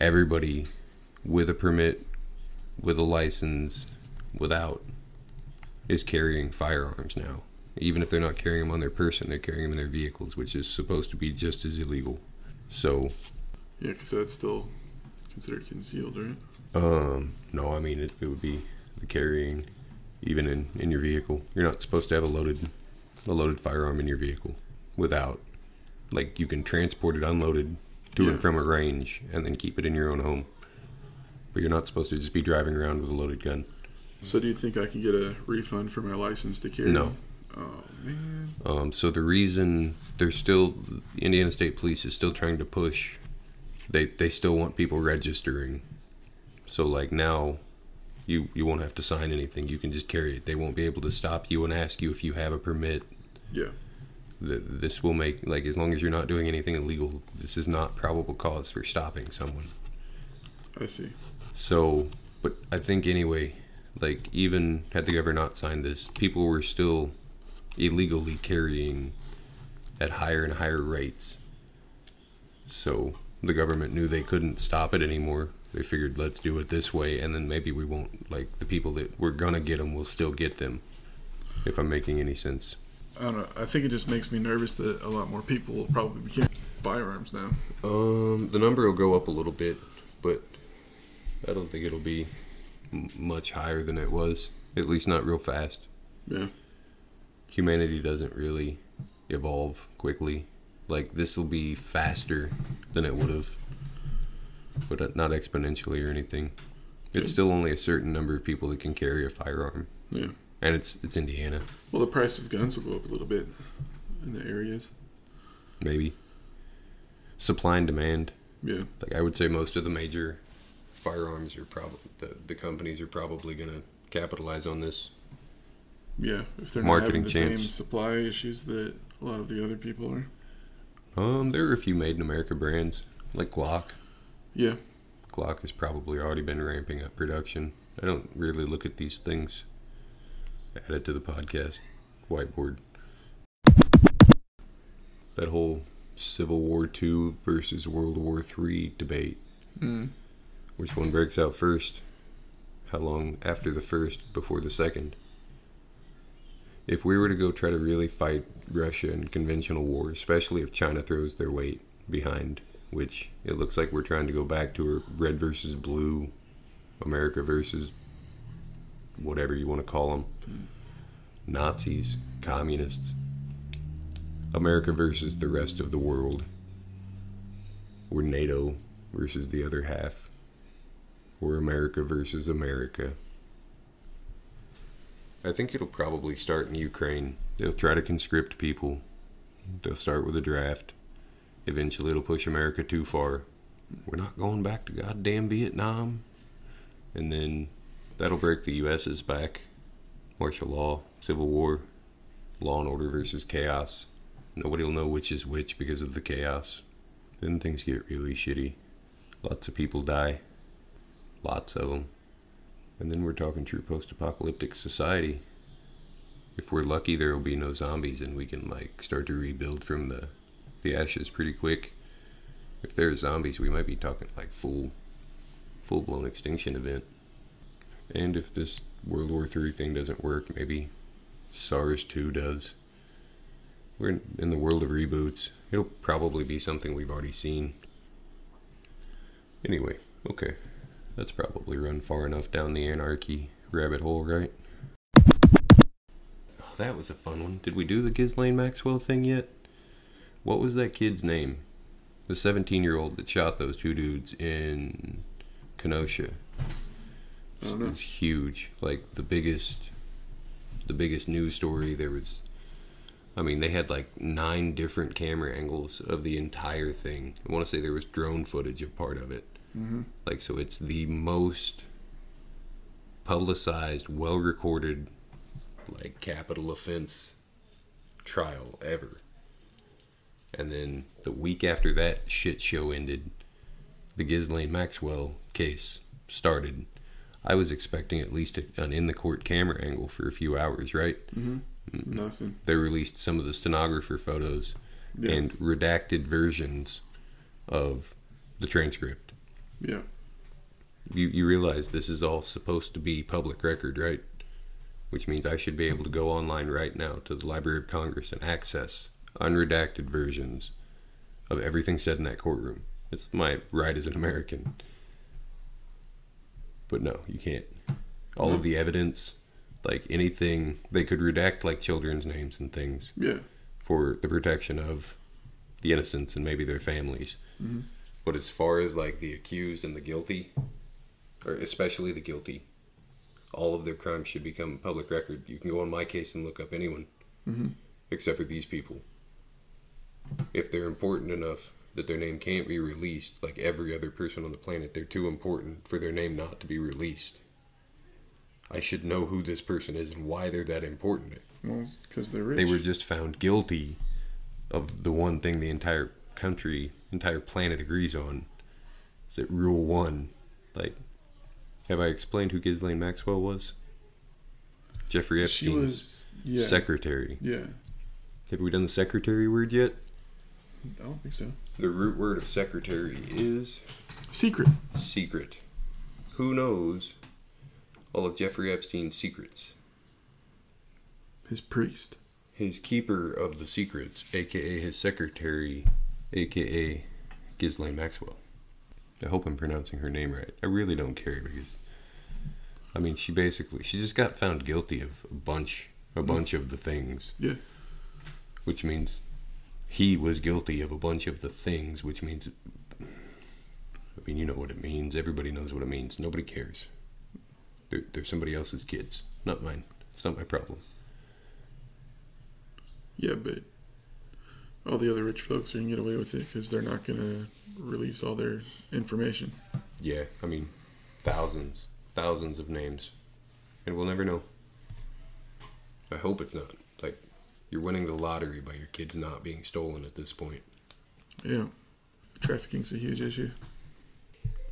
everybody with a permit, with a license, without is carrying firearms now. Even if they're not carrying them on their person, they're carrying them in their vehicles, which is supposed to be just as illegal. So, Yeah, because that's still considered concealed, right? Um, no, I mean it, it would be the carrying, even in in your vehicle. You're not supposed to have a loaded a loaded firearm in your vehicle without, like, you can transport it unloaded to Yeah. and from a range and then keep it in your own home. But you're not supposed to just be driving around with a loaded gun. So do you think I can get a refund for my license to carry? No. Oh man. Um, so the reason they're still Indiana State Police is still trying to push, they they still want people registering. So like now, you you won't have to sign anything. You can just carry it. They won't be able to stop you and ask you if you have a permit. Yeah. Th- This will make like as long as you're not doing anything illegal, this is not probable cause for stopping someone. I see. So, but I think anyway, like even had the governor not signed this, people were still illegally carrying at higher and higher rates. So the government knew they couldn't stop it anymore. They figured let's do it this way, and then maybe we won't like the people that we're gonna get them will still get them. If I'm making any sense. I don't know. I think it just makes me nervous that a lot more people will probably be firearms now. Um, the number will go up a little bit, but I don't think it'll be m- much higher than it was. At least not real fast. Yeah. Humanity doesn't really evolve quickly. Like this will be faster than it would have, but uh, not exponentially or anything. It's still only a certain number of people that can carry a firearm, Yeah. and it's it's Indiana, Well, the price of guns will go up a little bit in the areas. maybe. Supply and demand. Yeah. Like I would say, most of the major firearms are probably the, the companies are probably gonna capitalize on this. Yeah. If they're Marketing not having the chance. same supply issues that a lot of the other people are. Um, there are a few made in America brands like Glock. Yeah. Glock has probably already been ramping up production. I don't really look at these things. Added to the podcast whiteboard. That whole Civil War II versus World War III debate. Mm. Which one breaks out first? How long after the first before the second? If we were to go try to really fight Russia in conventional war, especially if China throws their weight behind, which it looks like we're trying to go back to a red versus blue, America versus whatever you want to call them, Nazis, communists, America versus the rest of the world, or NATO versus the other half, or America versus America. I think it'll probably start in Ukraine. They'll try to conscript people. They'll start with a draft. Eventually, it'll push America too far. We're not going back to goddamn Vietnam. And then that'll break the US's back. Martial law, civil war, law and order versus chaos. Nobody will know which is which because of the chaos. Then things get really shitty. Lots of people die. Lots of them. And then we're talking true post apocalyptic society. If we're lucky, there will be no zombies and we can, like, start to rebuild from the, the ashes pretty quick. If there are zombies, we might be talking, like, full, full blown extinction event. And if this World War III thing doesn't work, maybe SARS 2 does. We're in, in the world of reboots. It'll probably be something we've already seen. Anyway, okay. That's probably run far enough down the anarchy rabbit hole, right? Oh, that was a fun one. Did we do the Ghislaine Maxwell thing yet? What was that kid's name? The 17 year old that shot those two dudes in Kenosha. Know. It's huge. Like the biggest the biggest news story there was I mean, they had like nine different camera angles of the entire thing. I want to say there was drone footage of part of it. Mm-hmm. Like, so it's the most publicized, well recorded, like, capital offense trial ever. And then the week after that shit show ended, the Ghislaine Maxwell case started. I was expecting at least an in the court camera angle for a few hours, right? Mm-hmm. Nothing. They released some of the stenographer photos Yeah. and redacted versions of the transcript. yeah. You you realize this is all supposed to be public record, right? Which means I should be able to go online right now to the Library of Congress and access unredacted versions of everything said in that courtroom. It's my right as an American. But no, you can't. All of the evidence, like anything, they could redact like children's names and things Yeah. for the protection of the innocents and maybe their families. Mhm. But as far as like the accused and the guilty, or especially the guilty, all of their crimes should become public record. You can go on my case and look up anyone hmm except for these people. If they're important enough that their name can't be released, like every other person on the planet, they're too important for their name not to be released. I should know who this person is and why they're that important. Well, because they're rich. They were just found guilty of the one thing the entire country, entire planet agrees on. Is that rule one? Like, have I explained who Ghislaine Maxwell was? Jeffrey She Epstein's was. Yeah. secretary. yeah. Have we done the secretary word yet? I don't think so. The root word of secretary is Secret. secret. Who knows all of Jeffrey Epstein's secrets? His priest. His keeper of the secrets, aka his secretary, aka Ghislaine Maxwell. I hope I'm pronouncing her name right. I really don't care because, I mean, she basically she just got found guilty of a bunch, a mm-hmm. bunch of the things. Yeah. Which means he was guilty of a bunch of the things, which means, I mean, you know what it means. Everybody knows what it means. Nobody cares. They're, they're somebody else's kids, not mine. It's not my problem. Yeah, but all the other rich folks are gonna get away with it because they're not gonna release all their information. Yeah, I mean, thousands, thousands of names, and we'll never know. I hope it's not. You're winning the lottery by your kids not being stolen at this point. Yeah. Trafficking's a huge issue.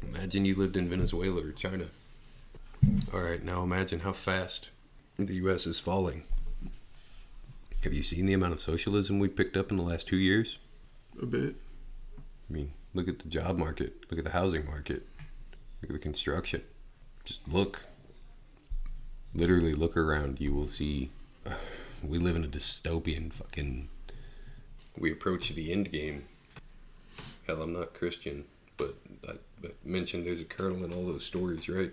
Imagine you lived in Venezuela or China. All right, now imagine how fast the U.S. is falling. Have you seen the amount of socialism we've picked up in the last two years? A bit. I mean, look at the job market, look at the housing market, look at the construction. Just look. Literally look around. You will see. We live in a dystopian fucking. We approach the end game. Hell, I'm not Christian, but I, I mentioned there's a kernel in all those stories, right?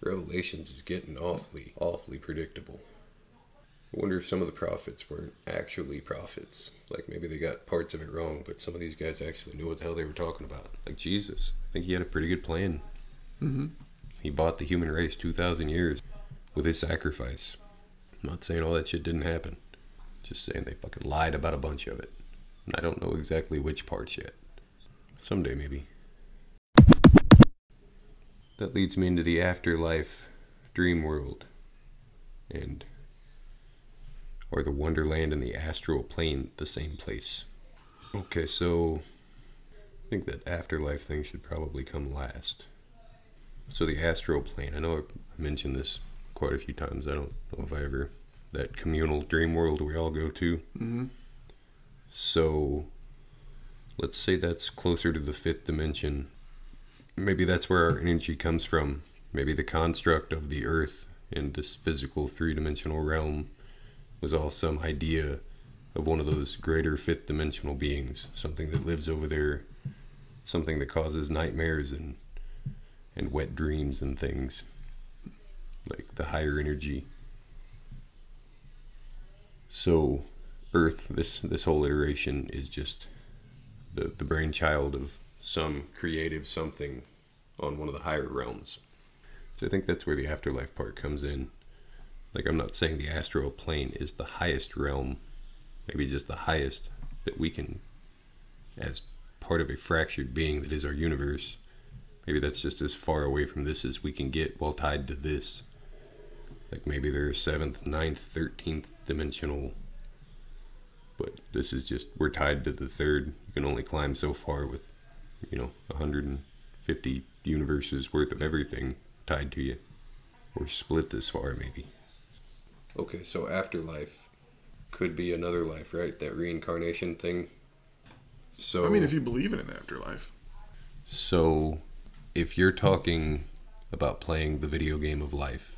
Revelations is getting awfully, awfully predictable. I wonder if some of the prophets weren't actually prophets. Like maybe they got parts of it wrong, but some of these guys actually knew what the hell they were talking about. Like Jesus. I think he had a pretty good plan. Mm-hmm. He bought the human race 2,000 years with his sacrifice. I'm not saying all that shit didn't happen. Just saying they fucking lied about a bunch of it. And I don't know exactly which parts yet. Someday, maybe. That leads me into the afterlife dream world. And. Or the Wonderland and the astral plane the same place. Okay, so. I think that afterlife thing should probably come last. So the astral plane, I know I mentioned this quite a few times. I don't know if I ever that communal dream world we all go to. Mm-hmm. So let's say that's closer to the fifth dimension. Maybe that's where our energy comes from. Maybe the construct of the earth in this physical three dimensional realm was all some idea of one of those greater fifth dimensional beings, something that lives over there, something that causes nightmares and and wet dreams and things. Like the higher energy. So Earth, this this whole iteration is just the the brainchild of some creative something on one of the higher realms. So I think that's where the afterlife part comes in. Like I'm not saying the astral plane is the highest realm, maybe just the highest that we can as part of a fractured being that is our universe. Maybe that's just as far away from this as we can get while tied to this. Like maybe there's seventh, ninth, thirteenth dimensional but this is just we're tied to the third. You can only climb so far with, you know, 150 universes worth of everything tied to you, or split this far maybe. Okay, so afterlife could be another life, right? That reincarnation thing. So I mean, if you believe in an afterlife. so if you're talking about playing the video game of life,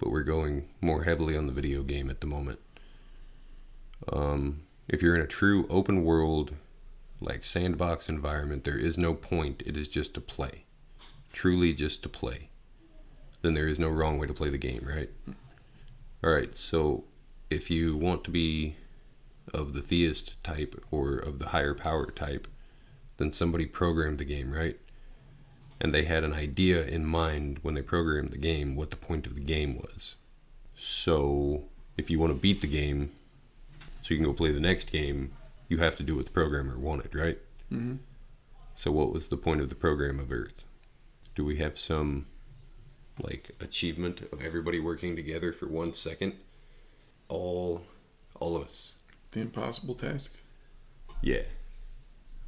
but we're going more heavily on the video game at the moment. Um, if you're in a true open world, like sandbox environment, there is no point. It is just to play. Truly just to play. then there is no wrong way to play the game, right? All right, so if you want to be of the theist type or of the higher power type, then somebody programmed the game, right? And they had an idea in mind when they programmed the game what the point of the game was. So if you want to beat the game, so you can go play the next game, you have to do what the programmer wanted, right? Mm-hmm. So what was the point of the program of Earth? Do we have some like achievement of everybody working together for one second? All all of us. The impossible task. Yeah.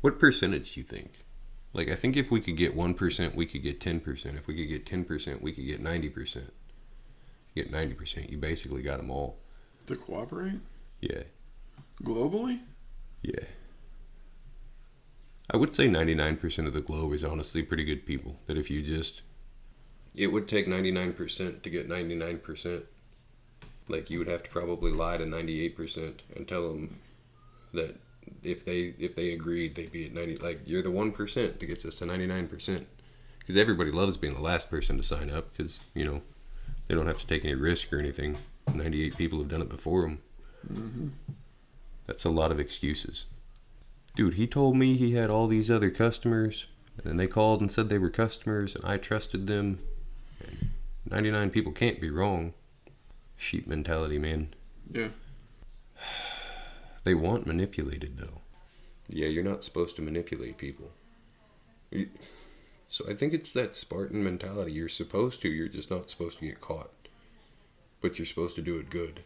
What percentage do you think? Like I think if we could get 1%, we could get 10%. If we could get 10%, we could get 90%. You get 90%, you basically got them all. To cooperate Yeah. globally. Yeah. I would say 99% of the globe is honestly pretty good people. That if you just. It would take 99% to get 99%. Like, you would have to probably lie to 98% and tell them that if they if they agreed, they'd be at 90. Like, you're the 1% that gets us to 99%. Because everybody loves being the last person to sign up because, you know, they don't have to take any risk or anything. 98 people have done it before them. Mm-hmm. That's a lot of excuses. Dude, he told me he had all these other customers, and then they called and said they were customers, and I trusted them. 99 people can't be wrong. Sheep mentality, man. Yeah. They want manipulated, though. Yeah, you're not supposed to manipulate people. So I think it's that Spartan mentality. You're supposed to, you're just not supposed to get caught. But you're supposed to do it good.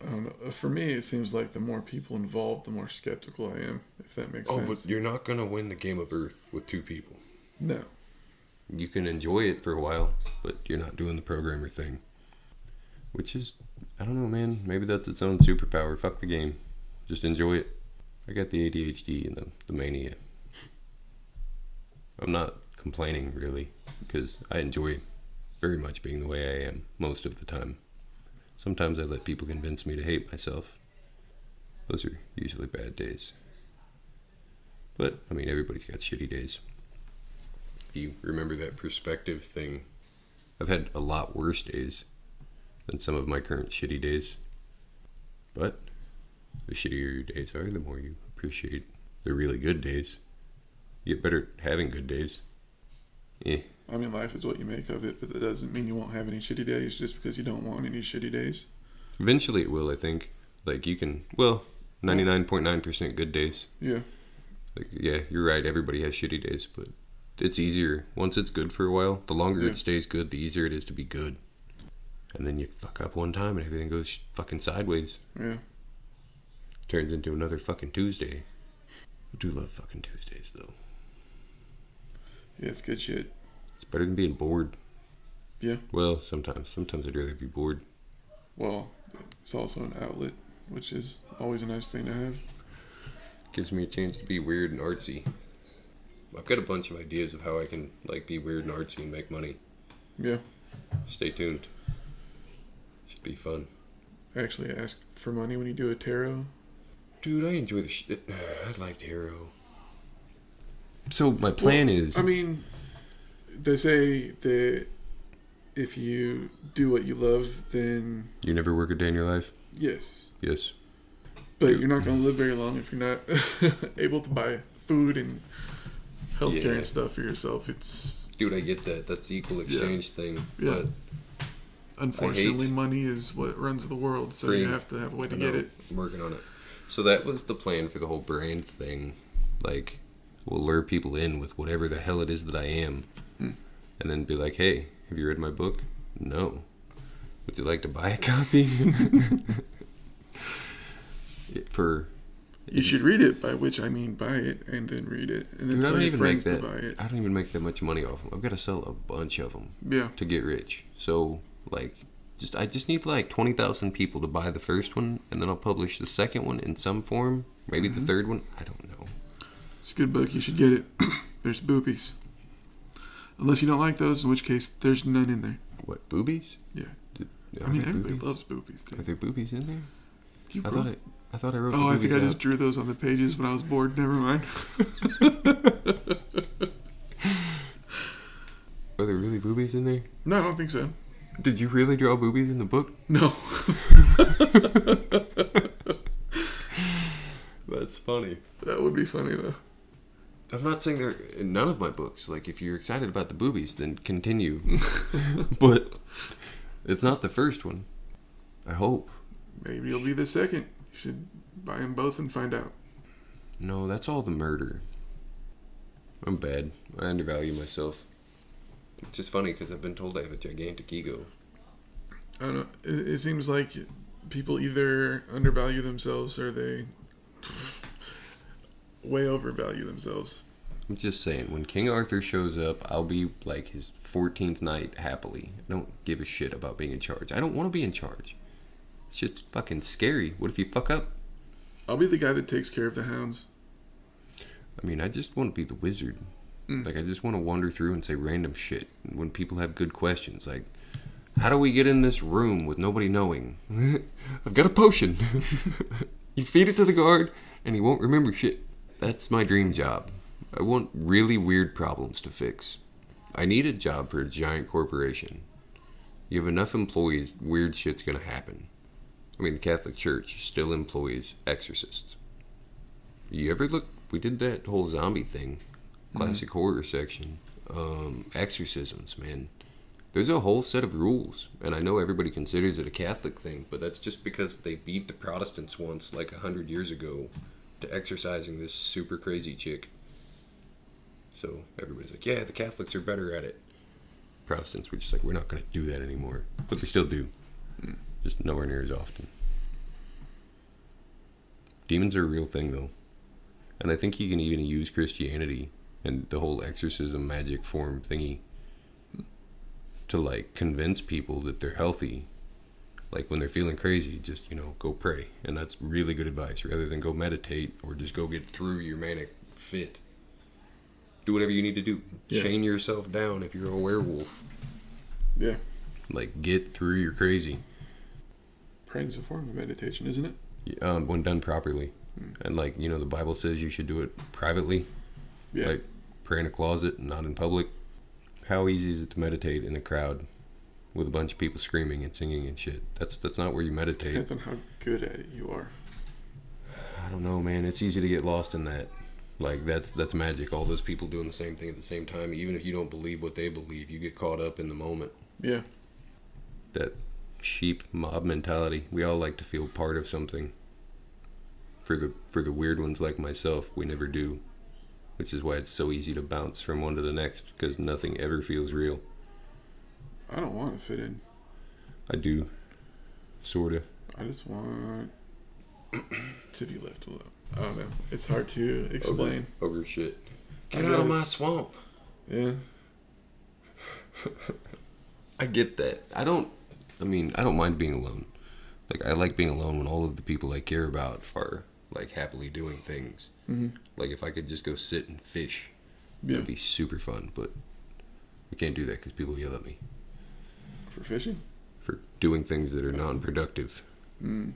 I don't know. For me, it seems like the more people involved, the more skeptical I am. If that makes Oh, sense. but you're not going to win the game of Earth with two people. no. you can enjoy it for a while, but you're not doing the programmer thing. Which is, I don't know, man. Maybe that's its own superpower. Fuck the game. Just enjoy it. I got the ADHD and the, the mania. I'm not complaining, really, because I enjoy very much being the way I am most of the time. Sometimes I let people convince me to hate myself. Those are usually bad days. But, I mean, everybody's got shitty days if you remember that perspective thing, I've had a lot worse days than some of my current shitty days. But the shittier your days are, the more you appreciate the really good days. You get better at having good days. Eh, I mean, life is what you make of it, but that doesn't mean you won't have any shitty days just because you don't want any shitty days. eventually it will, I think. Like you can, well, 99.9% good days. Yeah. Like, yeah, you're right. Everybody has shitty days, but it's easier once it's good for a while. The longer Yeah. it stays good, the easier it is to be good. And then you fuck up one time and everything goes fucking sideways. Yeah. Turns into another fucking Tuesday. I do love fucking Tuesdays though. Yeah, it's good shit. It's better than being bored. Yeah. Well, sometimes. Sometimes I'd rather be bored. Well, it's also an outlet, which is always a nice thing to have. Gives me a chance to be weird and artsy. I've got a bunch of ideas of how I can like be weird and artsy and make money. Yeah. Stay tuned. Should be fun. Actually, ask for money when you do a tarot. Dude, I enjoy the shit. I like Hero. So my plan Well, is I mean, they say that if you do what you love, then you never work a day in your life. yes. Yes. But you're not going to live very long if you're not *laughs* able to buy food and healthcare Yeah. and stuff for yourself. It's Dude, I get that. That's the equal exchange thing. Yeah. But unfortunately money is what runs the world, so you have to have a way to get it. I'm working on it. So that was the plan for the whole brand thing. Like, we'll lure people in with whatever the hell it is that I am, Hmm. and then be like, "Hey, have you read my book? No. Would you like to buy a copy?" *laughs* It- for You should read it, by which I mean buy it and then read it, and then I tell your even make friends to that. buy it. I don't even make that much money off them. I've got to sell a bunch of them Yeah, to get rich. So like, just I just need like twenty thousand people to buy the first one, and then I'll publish the second one in some form. Maybe Mm-hmm. the third one. I don't know. it's a good book. You should get it. *clears throat* there's boobies, unless you don't like those, in which case there's none in there. What boobies? Yeah. Did, I mean, everybody boobies? loves boobies. Are there boobies in there? You I wrote- thought it. I thought I wrote. oh, the I think I just drew those on the pages when I was bored. Never mind. *laughs* Are there really boobies in there? No, I don't think so. Did you really draw boobies in the book? No. *laughs* That's funny. that would be funny though. I'm not saying they're in none of my books. Like, if you're excited about the boobies, then continue. *laughs* but it's not the first one. I hope. Maybe it'll be the second. You should buy them both and find out. No, that's all the murder. I'm bad. I undervalue myself. It's just funny because I've been told I have a gigantic ego. I don't know. It, it seems like people either undervalue themselves or they *laughs* way overvalue themselves. I'm just saying, when King Arthur shows up, I'll be like his 14th knight happily. I don't give a shit about being in charge. I don't want to be in charge. Shit's fucking scary. What if you fuck up? I'll be the guy that takes care of the hounds. I mean, I just want to be the wizard. Mm. Like, I just want to wander through and say random shit. When people have good questions, like, how do we get in this room with nobody knowing? *laughs* I've got a potion. *laughs* you feed it to the guard, and he won't remember shit. That's my dream job. I want really weird problems to fix. I need a job for a giant corporation. You have enough employees, weird shit's gonna happen. I mean, the Catholic Church still employs exorcists. You ever look? We did that whole zombie thing, classic horror section. Um, exorcisms, man. There's a whole set of rules, and I know everybody considers it a Catholic thing, but that's just because they beat the Protestants once, like a hundred years ago, to exorcising this super crazy chick. So everybody's like, yeah, the Catholics are better at it. Protestants were just like, we're not going to do that anymore. But they still do. Just nowhere near as often. Demons are a real thing, though. And I think you can even use Christianity and the whole exorcism magic form thingy to, like, convince people that they're healthy. Like, when they're feeling crazy, just, you know, go pray. And that's really good advice rather than go meditate or just go get through your manic fit. Do whatever you need to do. Yeah. Chain yourself down if you're a werewolf. Yeah. Like, get through your crazy. Praying's a form of meditation, isn't it? um, when done properly. And like you know, the Bible says you should do it privately, Yeah. like pray in a closet, not in public. How easy is it to meditate in a crowd with a bunch of people screaming and singing and shit? That's that's not where you meditate. Depends on how good at it you are. I don't know, man. It's easy to get lost in that. Like that's that's magic. All those people doing the same thing at the same time, even if you don't believe what they believe, you get caught up in the moment. Yeah. that sheep mob mentality. We all like to feel part of something. For the for the weird ones like myself, we never do. Which is why it's so easy to bounce from one to the next because nothing ever feels real. I don't want to fit in. I do, sorta. I just want to be left alone. I don't know. It's hard to explain. Over shit. I Get out of my swamp. Yeah. *laughs* I get that. I don't. I mean, I don't mind being alone. Like I like being alone when all of the people I care about are like happily doing things. hmm Like if I could just go sit and fish, Yeah. that'd be super fun. But we can't do that because people yell at me For fishing. for doing things that are non-productive. Mm.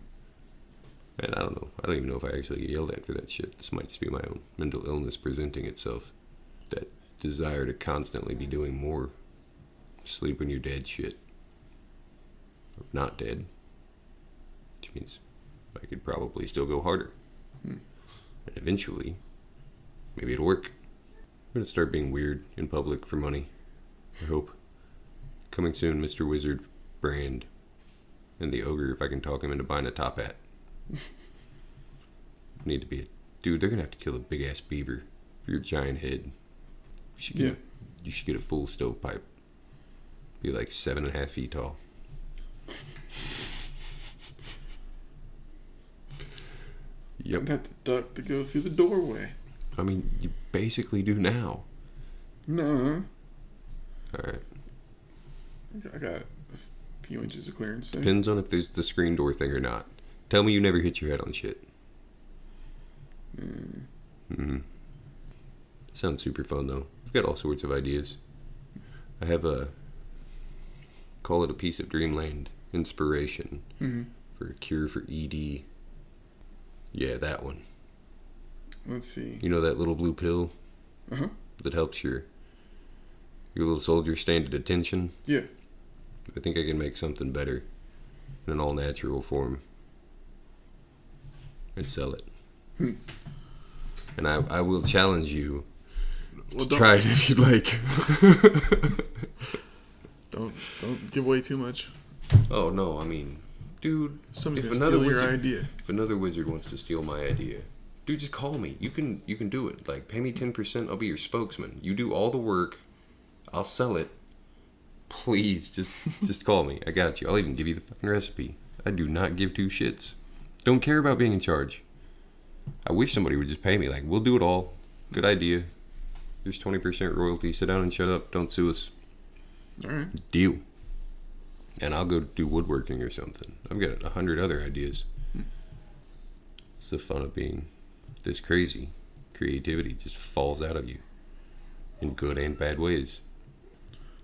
And I don't know. I don't even know if I actually get yelled at for that shit. This might just be my own mental illness presenting itself. That desire to constantly be doing more. Sleep when you're dead shit. Not dead. Which means I could probably still go harder. Hmm. And eventually, maybe it'll work. I'm gonna start being weird in public for money. I hope. Coming soon, Mr. Wizard brand. And the ogre if I can talk him into buying a top hat. *laughs* Need to be a dude. They're gonna have to kill a big ass beaver for your giant head. You should get, Yeah. you should get a full stovepipe. Be like seven and a half feet tall. Yep. I'd have to duck to go through the doorway. I mean, you basically do now. No. All right. I got a few inches of clearance there. Depends on if there's the screen door thing or not. Tell me you never hit your head on shit. Mm. hmm Sounds super fun though. I've got all sorts of ideas. I have a call it a piece of dreamland inspiration hmm for a cure for ED. Yeah, that one. Let's see. You know that little blue pill Uh huh. that helps your Your little soldier stand at attention. Yeah. I think I can make something better in an all natural form and sell it. Hmm. And I, I will challenge you Well, to try it if you'd like. *laughs* don't don't give away too much. oh no, I mean, dude, Somebody's If another wizard- idea. if another wizard wants to steal my idea, dude, just call me. You can you can do it. Like pay me ten percent, I'll be your spokesman. You do all the work, I'll sell it. Please, just *laughs* just call me. I got you. I'll even give you the fucking recipe. I do not give two shits. Don't care about being in charge. I wish somebody would just pay me. Like, we'll do it all. Good idea. There's twenty percent royalty. Sit down and shut up. Don't sue us. All right. Deal. And I'll go do woodworking or something. I've got a hundred other ideas. It's the fun of being this crazy. Creativity just falls out of you in good and bad ways.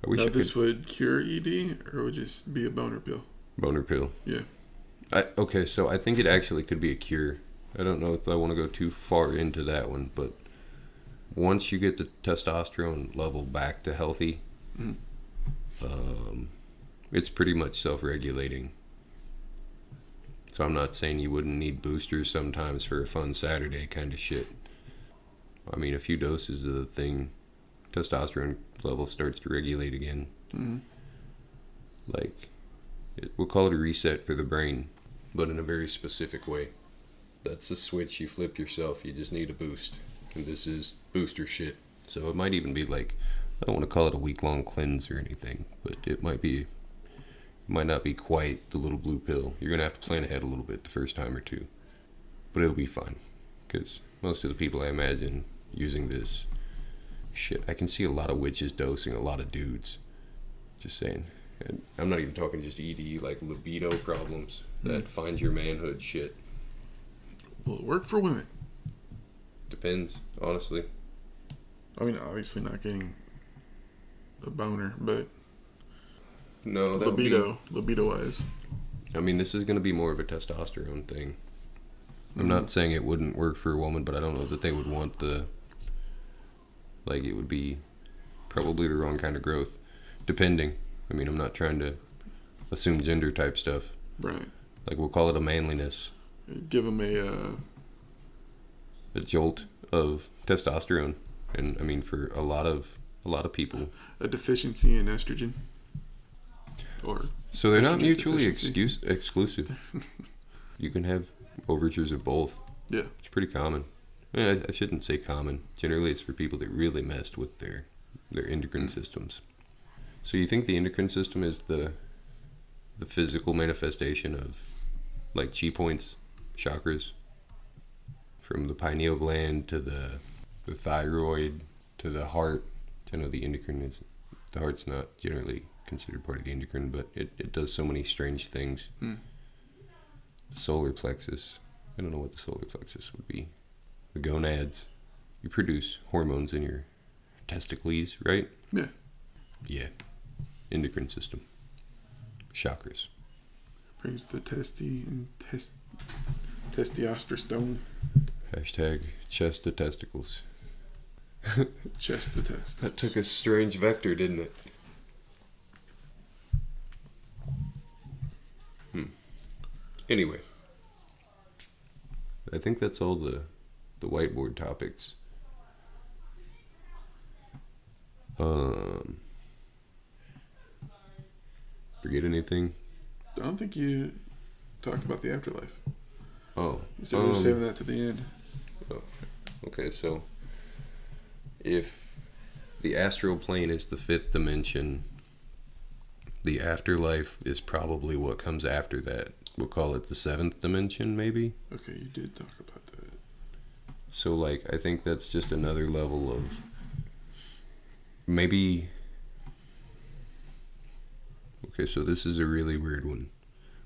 I wish Now I this could would cure ED, or would just be a boner pill. boner pill. Yeah. I, okay, so I think it actually could be a cure. I don't know if I want to go too far into that one, but once you get the testosterone level back to healthy, Mhm. um, it's pretty much self-regulating. So I'm not saying you wouldn't need boosters sometimes for a fun Saturday kind of shit. I mean, a few doses of the thing, testosterone level starts to regulate again. hmm Like, it, we'll call it a reset for the brain, but in a very specific way. That's the switch you flip yourself. You just need a boost. And this is booster shit. So it might even be like, I don't want to call it a week long cleanse or anything, but it might be, might not be quite the little blue pill. You're going to have to plan ahead a little bit the first time or two. But it'll be fine. Because most of the people I imagine using this, shit, I can see a lot of witches dosing a lot of dudes. Just saying. And I'm not even talking just ED, like libido problems, that hmm. find your manhood shit. Will it work for women? Depends, honestly. I mean, obviously not getting a boner, but No, that would be- libido, libido wise. I mean, this is going to be more of a testosterone thing. I'm Mhm. not saying it wouldn't work for a woman, but I don't know that they would want the. Like, it would be probably the wrong kind of growth. Depending. I mean, I'm not trying to assume gender type stuff. Right. Like, we'll call it a manliness, Give them a uh, a jolt of testosterone. And I mean, for a lot of a lot of people, a deficiency in estrogen. Or So they're not mutually excuse, exclusive. *laughs* you can have overtures of both. Yeah. It's pretty common. Eh, I, I shouldn't say common. Generally, it's for people that really messed with their their endocrine systems. So you think the endocrine system is the the physical manifestation of like chi points, chakras, from the pineal gland to the the thyroid to the heart. I know the endocrine is the heart's not generally considered part of the endocrine, but it, it does so many strange things. Hmm. The solar plexus. I don't know what the solar plexus would be. The gonads. You produce hormones in your testicles, right? Yeah. Yeah. Endocrine system. Chakras. brings the testy and test testosterone, Hashtag chest to testicles. *laughs* chest to test. That took a strange vector, didn't it? Anyway, I think that's all the the whiteboard topics. Um, forget anything? I don't think you talked about the afterlife. Oh, so said we were um, saving that to the end. Okay, so if the astral plane is the fifth dimension, the afterlife is probably what comes after that. We'll call it the seventh dimension, maybe. Okay, you did talk about that. So, like, I think that's just another level of maybe. Okay, so this is a really weird one.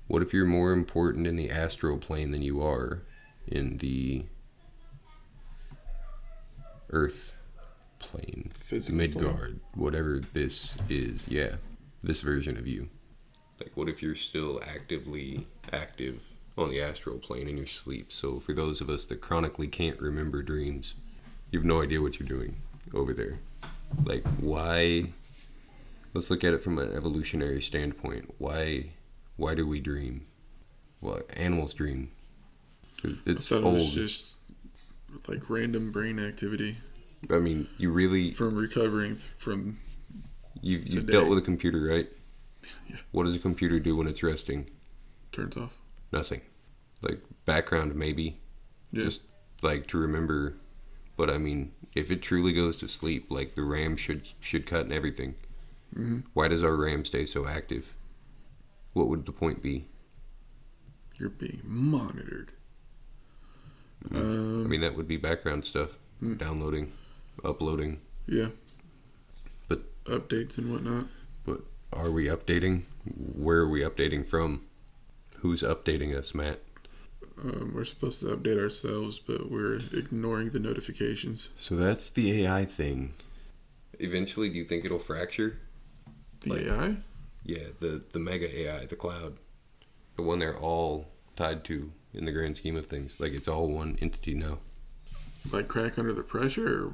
What if you're more important in the astral plane than you are in the earth plane? Physical. Midgard, whatever this is, yeah, this version of you. Like, what if you're still actively active on the astral plane in your sleep? So, for those of us that chronically can't remember dreams, you have no idea what you're doing over there. Like, why let's look at it from an evolutionary standpoint. Why why do we dream? Well, animals dream. It's it old. was just like random brain activity I mean, you really from recovering th- from. you've, you've Today. dealt with a computer, right? Yeah. What does a computer do when it's resting? Turns off. Nothing. Like background, maybe. Yeah. Just like to remember. But I mean, if it truly goes to sleep, like the RAM should should cut and everything. hmm Why does our RAM stay so active? What would the point be? You're being monitored. I Um, mean, that would be background stuff, Hmm. downloading, uploading. yeah. But- updates and whatnot. But are we updating? Where are we updating from? Who's updating us, Matt? Um, we're supposed to update ourselves, but we're ignoring the notifications. So that's the AI thing. Eventually, do you think it'll fracture? The Like- AI? Yeah, the the mega AI, the cloud, the one they're all tied to in the grand scheme of things. Like it's all one entity now. Like crack under the pressure, or,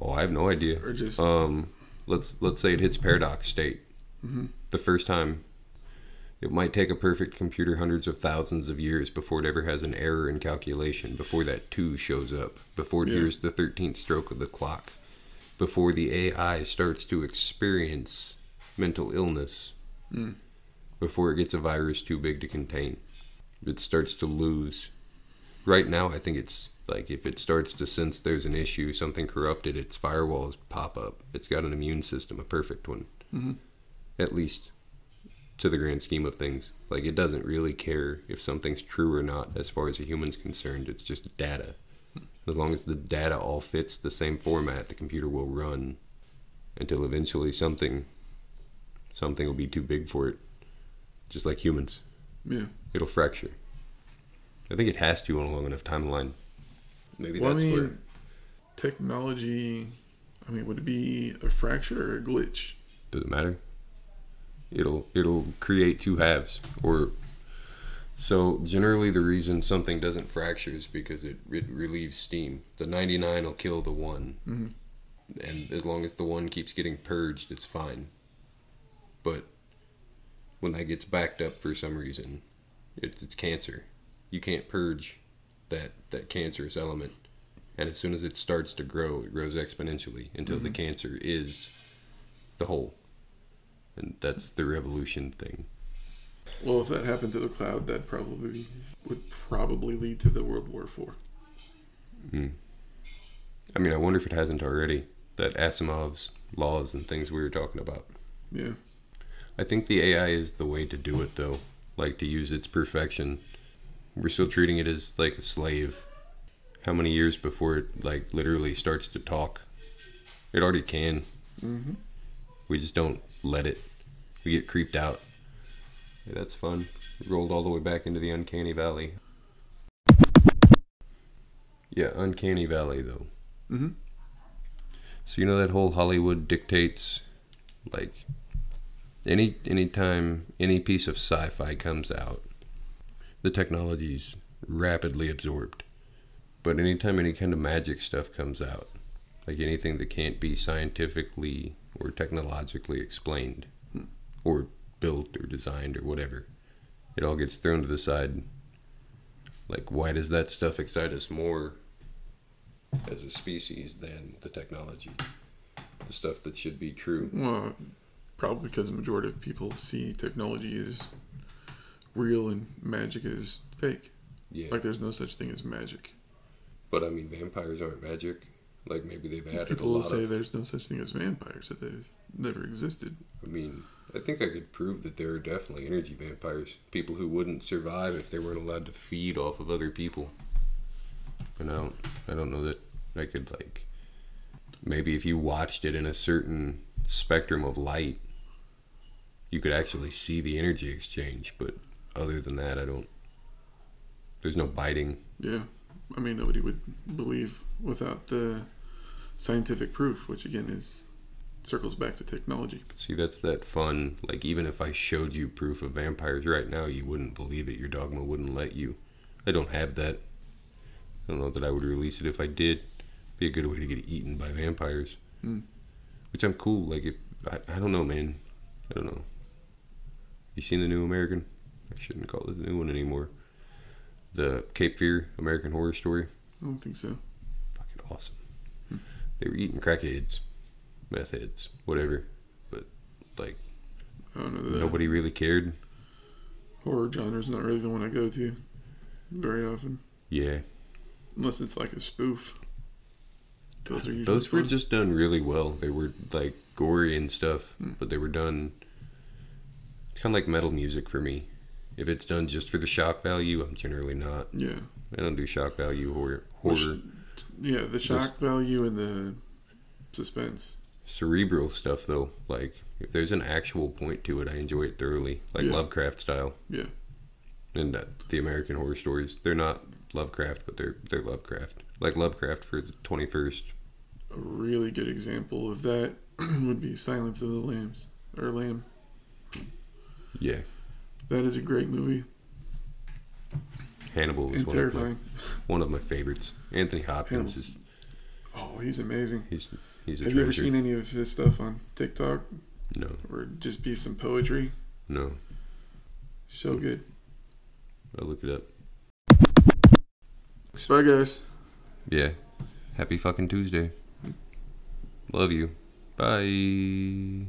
Oh, I have no idea. or just Um, let's let's say it hits paradox state. Mhm. The first time, it might take a perfect computer hundreds of thousands of years before it ever has an error in calculation. Before that two shows up. Before it Yeah. hears the thirteenth stroke of the clock. Before the AI starts to experience mental illness. Mm. Before it gets a virus too big to contain. It starts to lose. Right now, I think it's like if it starts to sense there's an issue, something corrupted, its firewalls pop up. It's got an immune system, a perfect one, Mhm. At least to the grand scheme of things. Like it doesn't really care if something's true or not, as far as a human's concerned. It's just data. As long as the data all fits the same format, the computer will run until eventually something, something will be too big for it. Just like humans, yeah. it'll fracture. I think it has to on a long enough timeline. Maybe Well, I that's mean, where. technology. I mean, would it be a fracture or a glitch? Does it matter? It'll it'll create two halves, or so generally the reason something doesn't fracture is because it, it relieves steam. The ninety nine will kill the one, Mhm. and as long as the one keeps getting purged, it's fine. But when that gets backed up for some reason, it's, it's cancer. You can't purge that that cancerous element, and as soon as it starts to grow, it grows exponentially until the cancer is the whole. And that's the revolution thing. Well, if that happened to the cloud, that probably would probably lead to the World War Four. I mean, I wonder if it hasn't already. That Asimov's laws and things we were talking about. Yeah. I think the AI is the way to do it, though. Like to use its perfection. We're still treating it as like a slave. How many years before it like literally starts to talk? It already can. Mm-hmm. We just don't let it. We get creeped out. Yeah, that's fun. We Rolled all the way back into the uncanny valley. Yeah, uncanny valley though. Mm-hmm. So you know that whole Hollywood dictates, like, any anytime any piece of sci-fi comes out, the technology's rapidly absorbed. But anytime any kind of magic stuff comes out, like anything that can't be scientifically or technologically explained, or built or designed or whatever, it all gets thrown to the side. Like, why does that stuff excite us more as a species than the technology? The stuff that should be true. Well, probably because the majority of people see technology as real and magic is fake. Yeah. Like, there's no such thing as magic. But I mean, vampires aren't magic. Like maybe they've added a lot People will lot say of. there's no such thing as vampires, that they've never existed. I mean, I think I could prove that there are definitely energy vampires. People who wouldn't survive if they weren't allowed to feed off of other people. And I don't, I don't know that I could like. Maybe if you watched it in a certain spectrum of light, you could actually see the energy exchange. But other than that, I don't. There's no biting. Yeah. I mean, nobody would believe without the scientific proof, which again is circles back to technology. See, that's that fun. Like, even if I showed you proof of vampires right now, you wouldn't believe it. Your dogma wouldn't let you. I don't have that. I don't know that I would release it if I did. Be a good way to get eaten by vampires. Hmm. Which I'm cool. Like, if I, I don't know, man. I don't know. You seen the new American? I shouldn't call it the new one anymore. The Cape Fear American Horror Story. I don't think so. Fucking awesome. They were eating crackheads, meth heads, whatever. But like I don't know that. nobody really cared. horror genre is not really the one I go to very often, Yeah, unless it's like a spoof. Those are usually those were fun. just done really well. They were like gory and stuff, Hmm. but they were done. It's kind of like metal music for me. If it's done just for the shock value, I'm generally not. yeah, I don't do shock value horror. Which- Horror yeah. The shock value and the suspense. Cerebral stuff though. Like if there's an actual point to it, I enjoy it thoroughly, like Yeah. Lovecraft style. Yeah. And uh, the American Horror Stories, they're not Lovecraft, but they're they're Lovecraft. Like Lovecraft for the 21st. A really good example of that *clears throat* would be Silence of the Lambs or Lamb. Yeah, That is a great movie Hannibal is one of, my, terrifying. one of my favorites. Anthony Hopkins Hannibal's is Oh, he's amazing. he's he's a Have treasure. you ever seen any of his stuff on TikTok No, or just be some poetry? no. So hmm. good. I'll look it up. Bye, guys. Yeah. Happy fucking Tuesday. Love you. Bye.